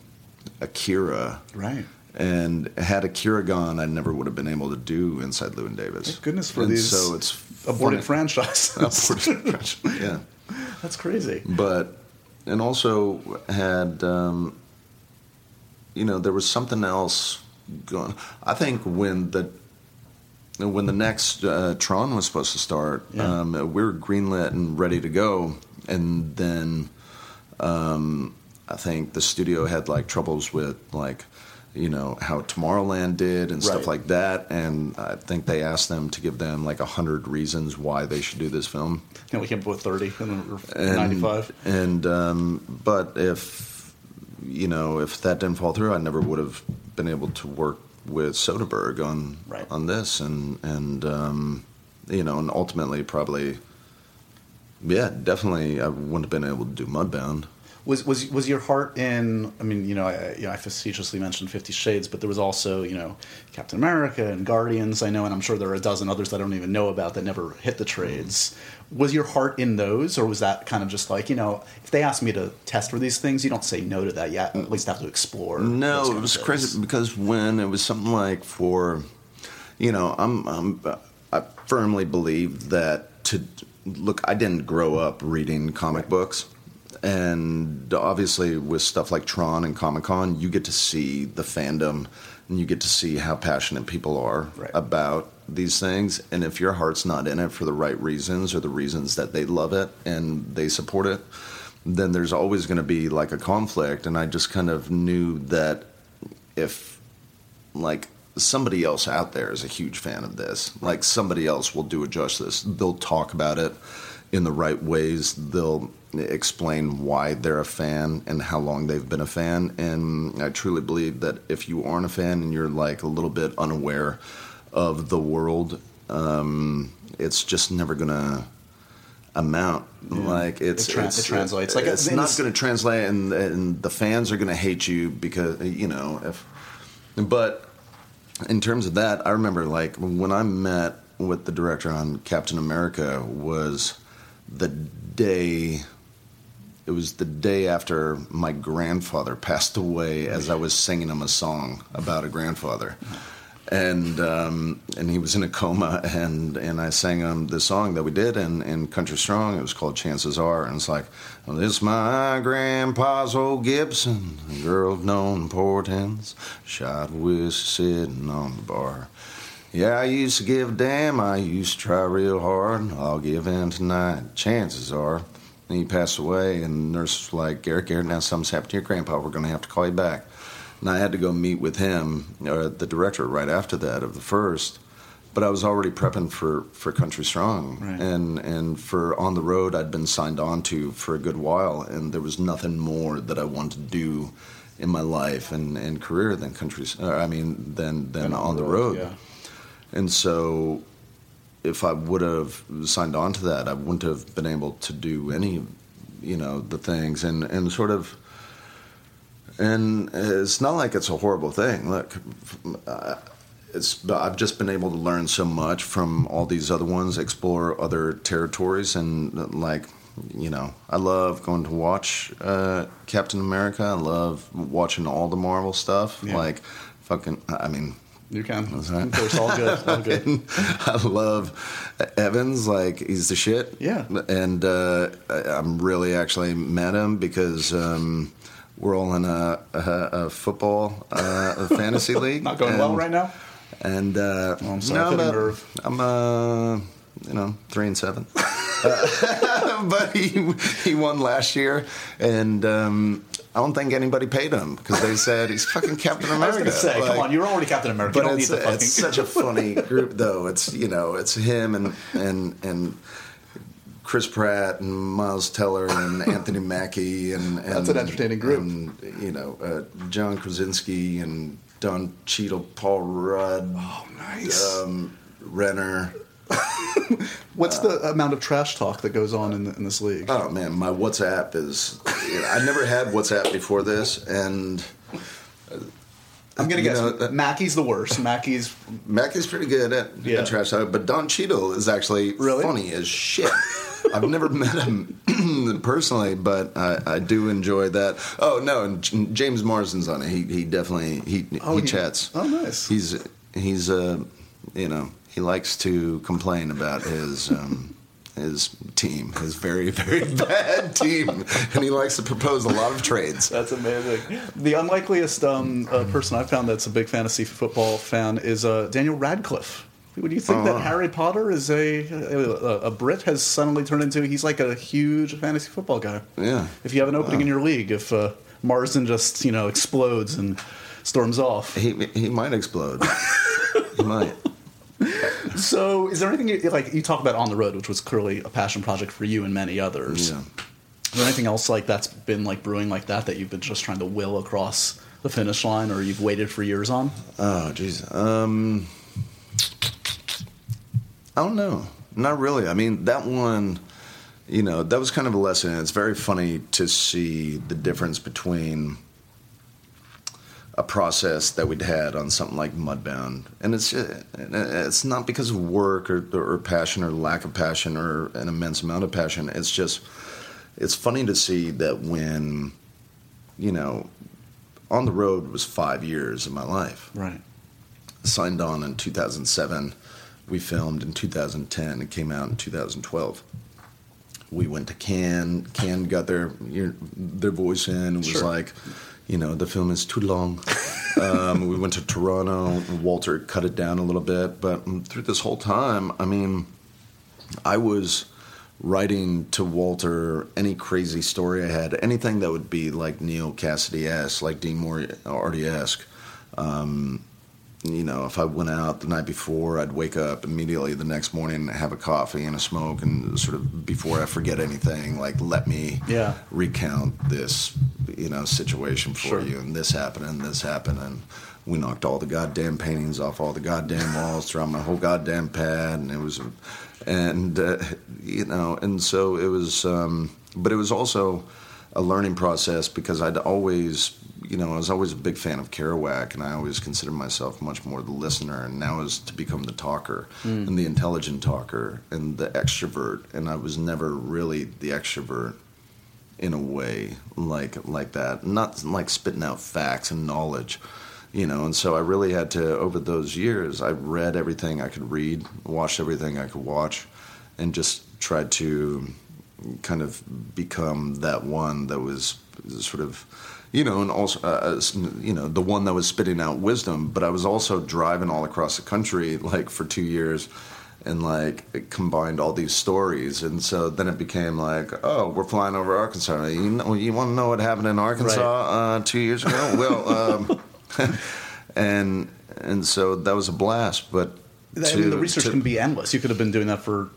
Akira, right. and had Akira gone, I never would have been able to do Inside Llewyn Davis. Thank goodness for And these So it's aborted funny. franchises. [LAUGHS] Aborted. Franchise. Yeah. [LAUGHS] that's crazy. but and also had um, you know there was something else going. I think when the when the next uh, Tron was supposed to start, Yeah. um, we were greenlit and ready to go, and then um, I think the studio had like troubles with like you know how Tomorrowland did and stuff Right. like that, and I think they asked them to give them like a hundred reasons why they should do this film And we came up with 30 and 95. And um, but if you know if that didn't fall through, I never would have been able to work with Soderbergh on Right. on this, and and um, you know, and ultimately probably, yeah, definitely, I wouldn't have been able to do Mudbound. Was was was your heart in? I mean, you know, I, you know, I facetiously mentioned Fifty Shades, but there was also, you know, Captain America and Guardians. I know, and I'm sure there are a dozen others that I don't even know about that never hit the trades. Was your heart in those, or was that kind of just like, you know, if they ask me to test for these things, you don't say no to that yet. At least have to explore. No, it was crazy because when it was something like for, you know, I'm, I'm I firmly believe that to look, I didn't grow up reading comic books, and obviously with stuff like Tron and Comic Con, you get to see the fandom and you get to see how passionate people are Right. about these things. And if your heart's not in it for the right reasons or the reasons that they love it and they support it, then there's always going to be like a conflict. And I just kind of knew that if like somebody else out there is a huge fan of this, like somebody else will do it justice. They'll talk about it in the right ways. They'll explain why they're a fan and how long they've been a fan. And I truly believe that if you aren't a fan and you're like a little bit unaware of the world, um, it's just never gonna amount. Like it's It tra- it's, it translates. Like, it's in not going to translate, and, and the fans are going to hate you because you know if. But in terms of that, I remember like when I met with the director on Captain America was the day. It was the day after my grandfather passed away, as I was singing him a song about a grandfather and um, and he was in a coma, and and I sang him the song that we did in, in Country Strong. It was called Chances Are, and it's like, well, this my grandpa's old Gibson, a girl of no importance, shot with sitting on the bar. Yeah, I used to give a damn. I used to try real hard. I'll give in tonight. Chances are. And he passed away, and the nurse was like, Garrett, Garrett, now something's happened to your grandpa. We're going to have to call you back. And I had to go meet with him, or the director, right after that of the first. But I was already prepping for, for Country Strong, Right. and and for On the Road, I'd been signed on to for a good while, and there was nothing more that I wanted to do in my life and, and career than country. Uh, I mean, than than on, the road. yeah. And so, if I would have signed on to that, I wouldn't have been able to do any, you know, the things and and sort of. And it's not like it's a horrible thing. Look, it's I've just been able to learn so much from all these other ones, explore other territories, and like you know, I love going to watch uh, Captain America. I love watching all the Marvel stuff. Yeah. Like, fucking, I mean, You can. That's right. It's all good. All [LAUGHS] good. I love Evans. Like he's the shit. Yeah. And uh, I- I'm really actually met him because um, we're all in a, a, a football uh, a [LAUGHS] fantasy league. Not going and, well right now. And uh, Oh, I'm sorry the I'm, nerve. uh, I'm you know three and seven. [LAUGHS] But he he won last year, and um, I don't think anybody paid him because they said he's fucking Captain America. [LAUGHS] I was America. going to say, Like, come on, you're already Captain America. You but don't it's, fucking. it's such a [LAUGHS] funny group, though. It's you know, it's him and and and Chris Pratt and Miles Teller and [LAUGHS] Anthony Mackie and, and That's an entertaining group. And you know, uh, John Krasinski and Don Cheadle, Paul Rudd, oh, nice. um, Renner. [LAUGHS] What's the amount of trash talk that goes on in, in this league? Oh man, my WhatsApp is. You know, I never had WhatsApp before this, and I'm going to guess know, that- Mackie's the worst. Mackie's Mackie's pretty good at, Yeah. at trash talk, but Don Cheadle is actually Really? funny as shit. I've never [LAUGHS] met him [CLEARS THROAT] personally, but I, I do enjoy that. Oh no, and J- James Marsden's on it. He he definitely he Oh, he he- chats. oh, nice. He's he's uh you know he likes to complain about his. Um, his team, his very, very [LAUGHS] bad team, and he likes to propose a lot of trades. That's amazing. The unlikeliest um, uh, person I've found that's a big fantasy football fan is uh, Daniel Radcliffe. Would you think that Oh. Harry Potter is a, a a Brit has suddenly turned into he's like a huge fantasy football guy? Yeah. If you have an opening in your league, if uh, Marsden just you know explodes and storms off. He he might explode. [LAUGHS] he might. [LAUGHS] So, is there anything you, like you talk about on the road, which was clearly a passion project for you and many others? Yeah. Is there anything else like that's been like brewing like that that you've been just trying to will across the finish line, or you've waited for years on? Oh, jeez. Um, I don't know. Not really. I mean, that one, you know, that was kind of a lesson. It's very funny to see the difference between a process that we'd had on something like Mudbound, and it's it's not because of work or, or passion or lack of passion or an immense amount of passion. It's just it's funny to see that when you know on the road was five years of my life Right. signed on in 2007. We filmed in 2010. It came out in 2012. We went to Cannes. Cannes got their their voice in and was Sure. like, you know, the film is too long. [LAUGHS] um, we went to Toronto. Walter cut it down a little bit, but through this whole time, I mean, I was writing to Walter any crazy story I had, anything that would be like Neal Cassady esque, like Dean Moriarty esque. Um, you know, if I went out the night before, I'd wake up immediately the next morning, have a coffee and a smoke, and sort of before I forget anything, like let me Yeah. recount this, you know, situation for Sure. you, and this happened, and this happened, and we knocked all the goddamn paintings off all the goddamn walls throughout my whole goddamn pad, and it was, and uh, you know, and so it was, um, but it was also a learning process because I'd always, you know, I was always a big fan of Kerouac, and I always considered myself much more the listener, and now is to become the talker mm. and the intelligent talker and the extrovert, and I was never really the extrovert in a way like like that, not like spitting out facts and knowledge. You know, and so I really had to over those years. I read everything I could read, watched everything I could watch, and just tried to kind of become that one that was sort of you know and also uh, you know the one that was spitting out wisdom but i was also driving all across the country like for two years and like it combined all these stories. And so then it became like oh we're flying over arkansas. You know you want to know what happened in arkansas uh, two years ago? [LAUGHS] Well um, [LAUGHS] and and so that was a blast but I mean, to- the research to- can be endless. You could have been doing that for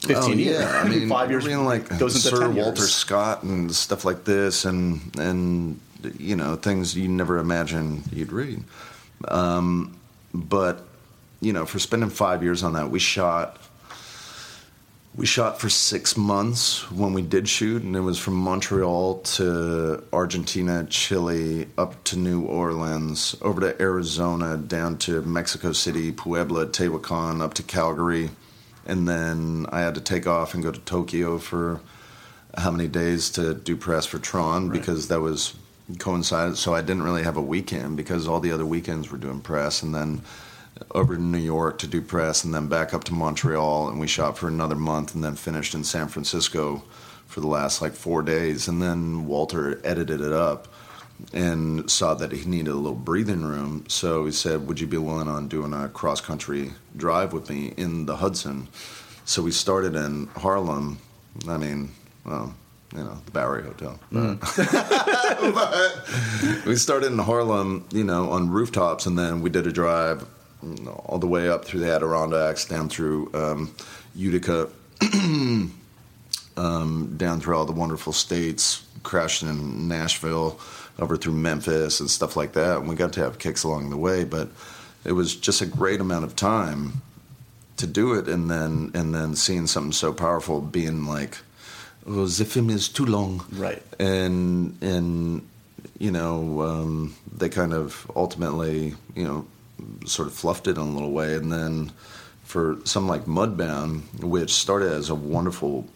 15 Oh, years. Yeah, I [LAUGHS] mean, five years I mean, like Sir Walter. Scott and stuff like this, and and you know things you never imagine you'd read. Um, but you know, for spending five years on that, we shot. We shot for six months when we did shoot, and it was from Montreal to Argentina, Chile, up to New Orleans, over to Arizona, down to Mexico City, Puebla, Tehuacan, up to Calgary, and then I had to take off and go to Tokyo for how many days to do press for Tron Right. because that was coincided. So I didn't really have a weekend because all the other weekends were doing press, and then over to New York to do press, and then back up to Montreal, and we shot for another month, and then finished in San Francisco for the last like four days, and then Walter edited it up and saw that he needed a little breathing room. So he said, "Would you be willing on doing a cross country drive with me in the Hudson?" So we started in Harlem. I mean, well, you know, the Bowery Hotel. but [LAUGHS] we started in Harlem, you know, on rooftops, and then we did a drive all the way up through the Adirondacks, down through um, Utica, [CLEARS THROAT] um, down through all the wonderful states, crashed in Nashville, over through Memphis and stuff like that. And we got to have kicks along the way, but it was just a great amount of time to do it, and then and then seeing something so powerful, being like, "Oh, the film is too long," Right. and and you know um, they kind of ultimately you know sort of fluffed it in a little way, and then for something like Mudbound, which started as a wonderful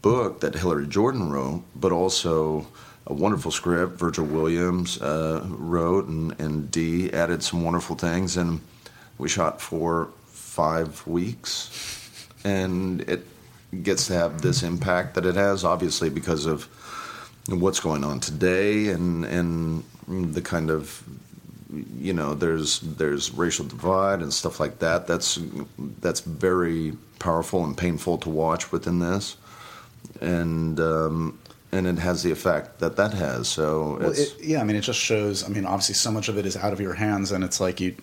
book that Hillary Jordan wrote, but also a wonderful script Virgil Williams uh, wrote, and, and Dee added some wonderful things, and we shot for five weeks, and it gets to have this impact that it has, obviously because of what's going on today, and and the kind of you know there's there's racial divide and stuff like that. That's that's very powerful and painful to watch within this, and um, and it has the effect that that has. So Well, it, yeah, I mean, it just shows. I mean, obviously, so much of it is out of your hands, and it's like you.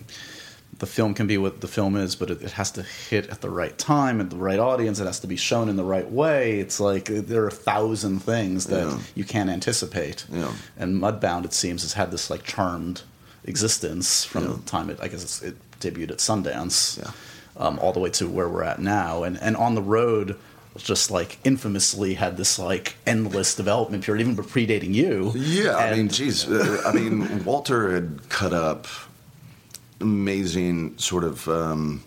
The film can be what the film is, but it, it has to hit at the right time at the right audience. It has to be shown in the right way. It's like there are a thousand things that Yeah. you can't anticipate. Yeah. And Mudbound, it seems, has had this like charmed existence from Yeah. the time it, I guess, it's, it debuted at Sundance, Yeah. um, all the way to where we're at now. And and on the road, just like infamously had this like endless development period, even predating you. Yeah, I mean, And- geez, uh, I mean, Walter had cut up amazing sort of. Um,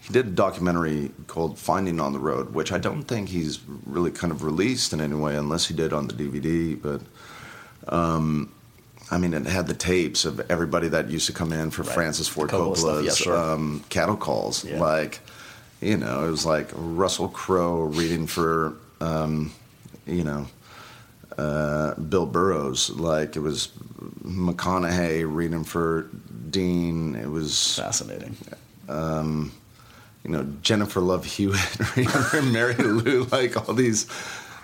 he did a documentary called "Finding on the Road," which I don't think he's really kind of released in any way, unless he did on the DVD. But um, I mean, it had the tapes of everybody that used to come in for Right. Francis Ford Coppola stuff, Coppola's yeah, sure. um, cattle calls, Yeah. like. You know, it was like Russell Crowe reading for, um, you know, uh, Bill Burroughs. Like it was McConaughey reading for Dean. It was Fascinating. you know Jennifer Love Hewitt [LAUGHS] reading for Mary [LAUGHS] Lou. Like all these,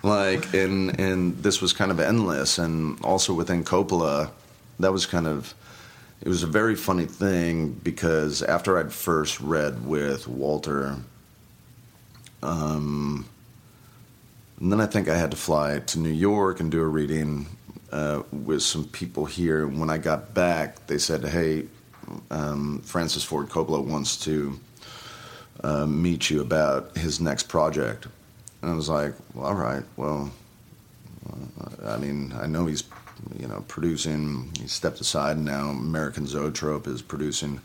like and and this was kind of endless. And also within Coppola, that was kind of. It was a very funny thing because after I'd first read with Walter, um, and then I think I had to fly to New York and do a reading uh, with some people here. And when I got back, they said, "Hey, um, Francis Ford Coppola wants to uh, meet you about his next project." And I was like, well, "All right, well, uh, I mean, I know he's, you know, producing. He stepped aside and now. American Zoetrope is producing."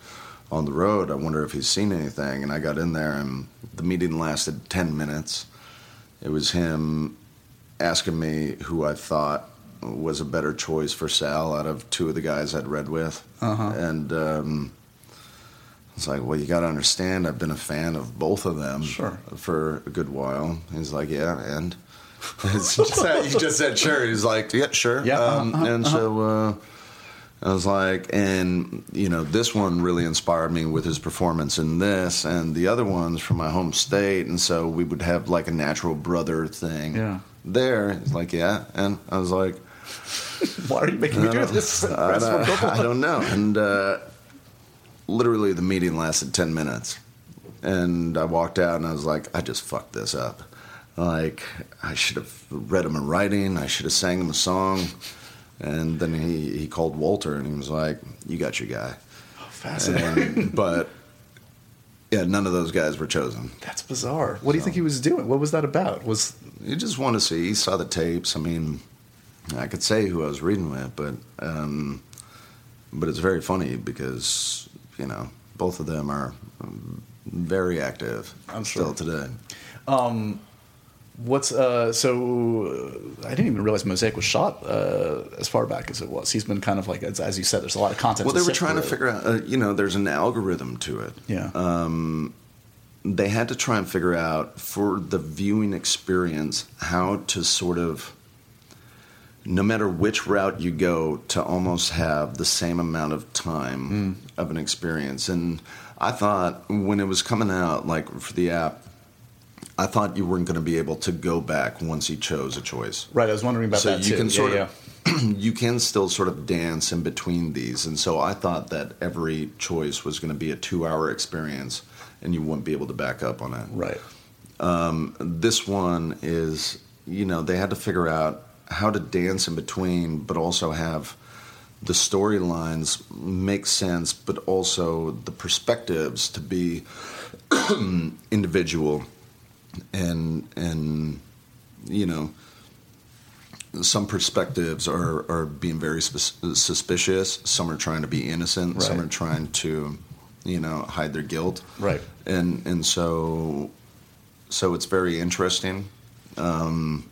On the road, I wonder if he's seen anything. And I got in there, and the meeting lasted ten minutes. It was him asking me who I thought was a better choice for Sal out of two of the guys I'd read with. Uh-huh. And um, it's like, well, you got to understand, I've been a fan of both of them Sure. for a good while. He's like, yeah, and just he just said sure. He's like, yeah, sure. Yeah, uh-huh, Um, and so uh, I was like, and you know, this one really inspired me with his performance in this, and the other ones from my home state, and so we would have like a natural brother thing. Yeah. There, he's like, yeah, and I was like, [LAUGHS] Why are you making me do this? [LAUGHS] I don't, I don't know. And uh, literally, the meeting lasted 10 minutes. And I walked out and I was like, I just fucked this up. Like, I should have read him a writing, I should have sang him a song. And then he, he called Walter and he was like, You got your guy. Oh, fascinating. And, but yeah, none of those guys were chosen. That's bizarre. What do you think he was doing? What was that about? Was You just wanted to see. He saw the tapes. I mean, I could say who I was reading with, but um, but it's very funny because you know both of them are very active I'm still today. um, what's uh? So uh, I didn't even realize Mosaic was shot uh, as far back as it was. He's been kind of like as, as you said. There's a lot of content. Well, they were trying to through. figure out. Uh, you know, there's an algorithm to it. Yeah. Um, they had to try and figure out for the viewing experience how to sort of no matter which route you go to almost have the same amount of time of an experience and i thought when it was coming out like for the app i thought you weren't going to be able to go back once you chose a choice Right. I was wondering about so that you too. can sort yeah. of [CLEARS THROAT] you can still sort of dance in between these and so i thought that every choice was going to be a two hour experience and you wouldn't be able to back up on it Right. Um, this one is you know they had to figure out how to dance in between but also have the storylines make sense but also the perspectives to be [CLEARS THROAT] individual and and you know some perspectives are are being very sus- suspicious. Some are trying to be innocent. Some are trying to you know hide their guilt. Right. and and so so it's very interesting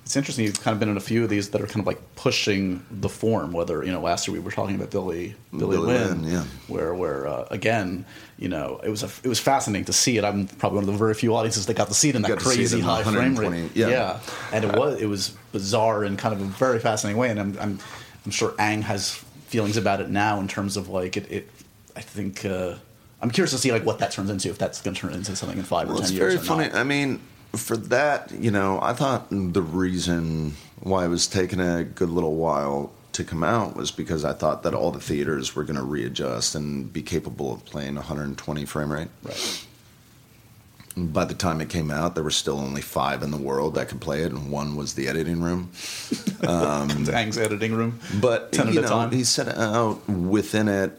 It's interesting. You've kind of been in a few of these that are kind of like pushing the form. Whether you know, last year we were talking about Billy Billy, Billy Lynn, Lynn, yeah. where where uh, again, you know, it was a, it was fascinating to see it. I'm probably one of the very few audiences that got to see it in that it crazy in high frame rate. yeah. and it was it was bizarre in kind of a very fascinating way. And I'm I'm, I'm sure Ang has feelings about it now in terms of like it. it I think. Uh, I'm curious to see like what that turns into if that's going to turn into something in five well or it's ten very years. or funny not. i mean for that you know i thought the reason why it was taking a good little while to come out was because i thought that all the theaters were going to readjust and be capable of playing 120 frame rate Right. By the time it came out there were still only five in the world that could play it and one was the editing room [LAUGHS] Um, Ang's editing room. But Ten you know, time. he set out within it.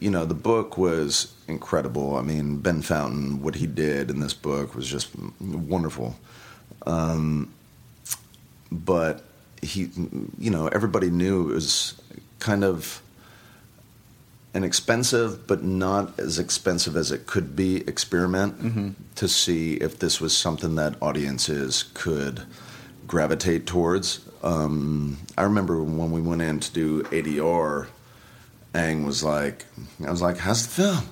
You know, the book was incredible. I mean, Ben Fountain, what he did in this book was just wonderful. Um, but he, you know, everybody knew it was kind of an expensive, but not as expensive as it could be experiment Mm-hmm. to see if this was something that audiences could gravitate towards. Um, I remember when we went in to do ADR, Ang was like, I was like, how's the film?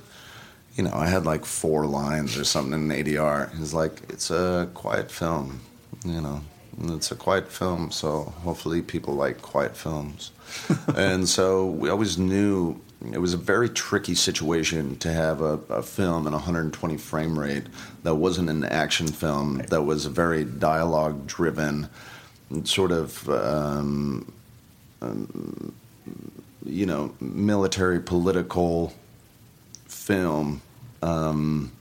You know, I had like four lines or something in ADR. He's like, it's a quiet film, you know, it's a quiet film, so hopefully people like quiet films. [LAUGHS] and so we always knew it was a very tricky situation to have a, a film in 120 frame rate that wasn't an action film, that was a very dialogue driven, sort of um, um, you know military political film um,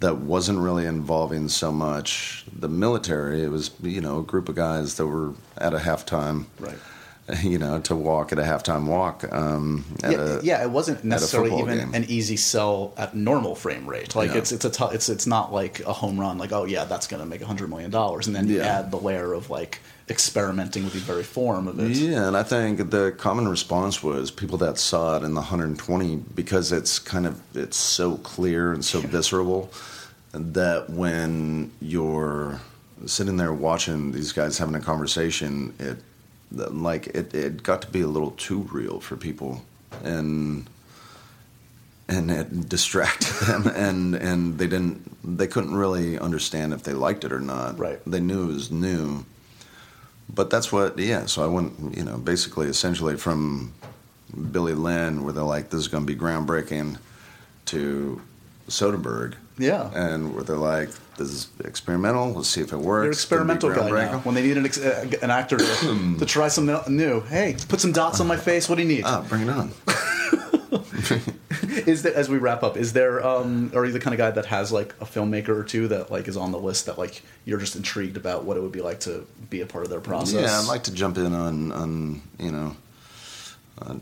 that wasn't really involving so much the military. It was you know a group of guys that were at a halftime, Right. [LAUGHS] You know, to walk at a halftime walk. Um, yeah, a, yeah, it wasn't necessarily even game. an easy sell at normal frame rate. Like No. it's it's a tou- it's it's not like a home run. Like oh yeah, that's going to make a hundred million dollars, and then you Yeah. add the layer of like experimenting with the very form of it. Yeah, and I think the common response was people that saw it in the 120 because it's kind of it's so clear and so visceral that when you're sitting there watching these guys having a conversation, it like it, it got to be a little too real for people and and it distracted [LAUGHS] them and and they didn't they couldn't really understand if they liked it or not. Right. They knew it was new. But that's what, yeah. So I went, you know, basically, essentially from Billy Lynn, where they're like, "This is going to be groundbreaking," to Soderbergh, Yeah. and where they're like, "This is experimental. Let's see if it works." You're an It's gonna be experimental guy now. When they need an, ex- uh, an actor to, [CLEARS THROAT] to try something new, hey, put some dots on my face. What do you need? Ah, bring it on. [LAUGHS] is there as we wrap up? Is there um, are you the kind of guy that has like a filmmaker or two that like is on the list that like you're just intrigued about what it would be like to be a part of their process? Yeah, I'd like to jump in on, on you know, a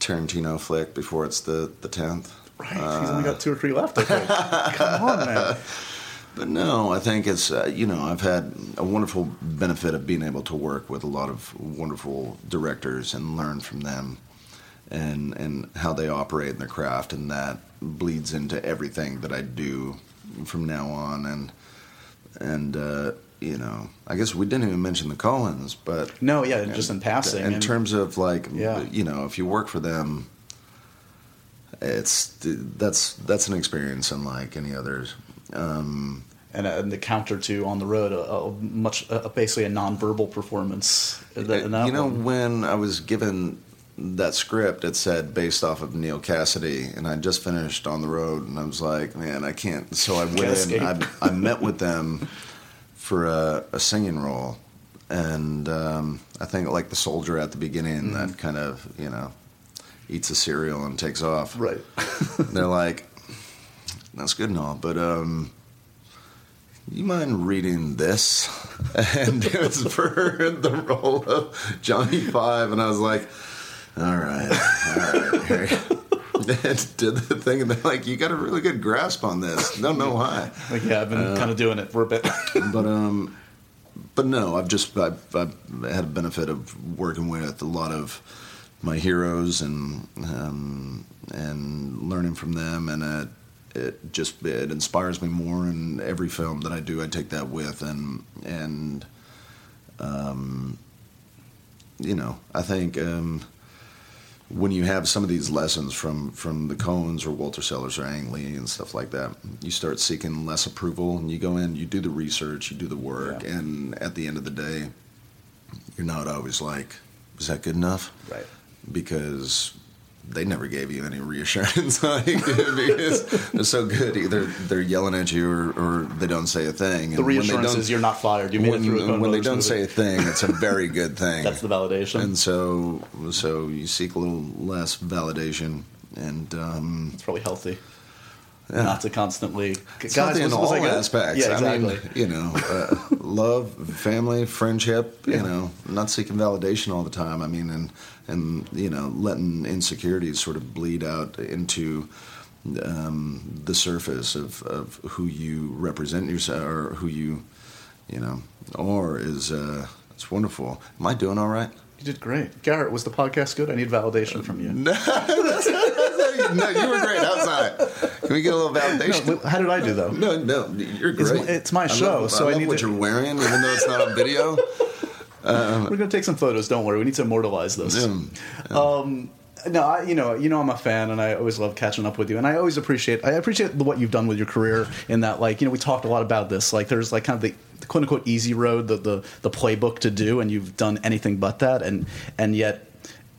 Tarantino flick before it's the the tenth. Right, he's only got two or three left. I think. Come on, man. [LAUGHS] But no, I think it's uh, you know I've had a wonderful benefit of being able to work with a lot of wonderful directors and learn from them, and and how they operate in their craft, and that bleeds into everything that I do from now on, and and uh, you know I guess we didn't even mention the Coens, but No, yeah, just in passing. in and- terms of like Yeah. you know if you work for them it's that's that's an experience unlike any others. Um, and, uh, and the counter to on the road, a, a much uh, basically a nonverbal performance. that- that you know, one. when I was given that script, it said based off of Neal Cassady, and I just finished on the road, and I was like, man, I can't. So I went. I, I met with them for a, a singing role, and um, I think like the soldier at the beginning Mm-hmm. that kind of you know eats a cereal and takes off. right. [LAUGHS] They're like, that's good and all, but um, you mind reading this? [LAUGHS] And it was for the role of Johnny Five, and I was like, all right, all right. [LAUGHS] And did the thing, and they're like, you got a really good grasp on this. Don't know why, Like, yeah, I've been Uh, kind of doing it for a bit. but um, but no, I've just I've, I've had a benefit of working with a lot of my heroes and um, and learning from them, and it it just it inspires me more. And every film that I do, I take that with, and and um, you know, I think. Um, when you have some of these lessons from from the Coens or Walter Salles or Ang Lee and stuff like that, you start seeking less approval, and you go in, you do the research, you do the work, Yeah. and at the end of the day, you're not always like, is that good enough?" right. Because they never gave you any reassurance, [LAUGHS] like, because they're so good. Either they're yelling at you, or, or they don't say a thing. The And when they reassurance don't- is you're not fired. You made when, it through when they don't movie. say a thing, it's a very good [LAUGHS] thing. That's the validation. And so, so you seek a little less validation, and um, it's probably healthy. Yeah. Not to constantly. it's healthy in all aspects. Yeah, exactly. I mean, you know, uh, [LAUGHS] love, family, friendship. Yeah. You know, not seeking validation all the time. I mean, and and you know, letting insecurities sort of bleed out into um, the surface of, of who you represent yourself or who you, you know, or is uh, it's wonderful. Am I doing all right? You did great, Garrett. Was the podcast good? I need validation from you. No, [LAUGHS] [LAUGHS] no, you were great outside. Can we get a little validation? No, how did I do though? No, no, you're It's great. my- it's my I show, love- so I I need what to- you're wearing, even though it's not on video. [LAUGHS] We're gonna take some photos. Don't worry. We need to immortalize this. Yeah. Um, no, I, you know, you know, I'm a fan, and I always love catching up with you, and I always appreciate, I appreciate what you've done with your career. In that, like, you know, we talked a lot about this. Like, there's like kind of the, the quote unquote easy road, the, the the playbook to do, and you've done anything but that, and and yet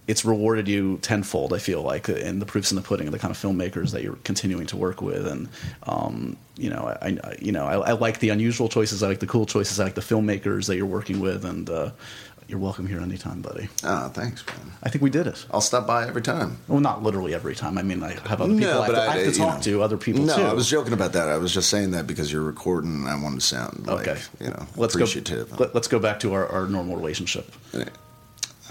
it's rewarded you tenfold. I feel like, and the proofs in the pudding of the kind of filmmakers that you're continuing to work with, and um, you know, I, I you know, I, I like the unusual choices, I like the cool choices, I like the filmmakers that you're working with, and uh, you're welcome here anytime, buddy. Ah, thanks, man. I think we did it. I'll stop by every time. Well, not literally every time. I mean, I have other people I, have to, I have to talk know. to, other people no, too. I was joking about that. I was just saying that because you're recording, and I wanted to sound like okay. you know let's appreciative. Go, let, us go back to our, our normal relationship. Yeah.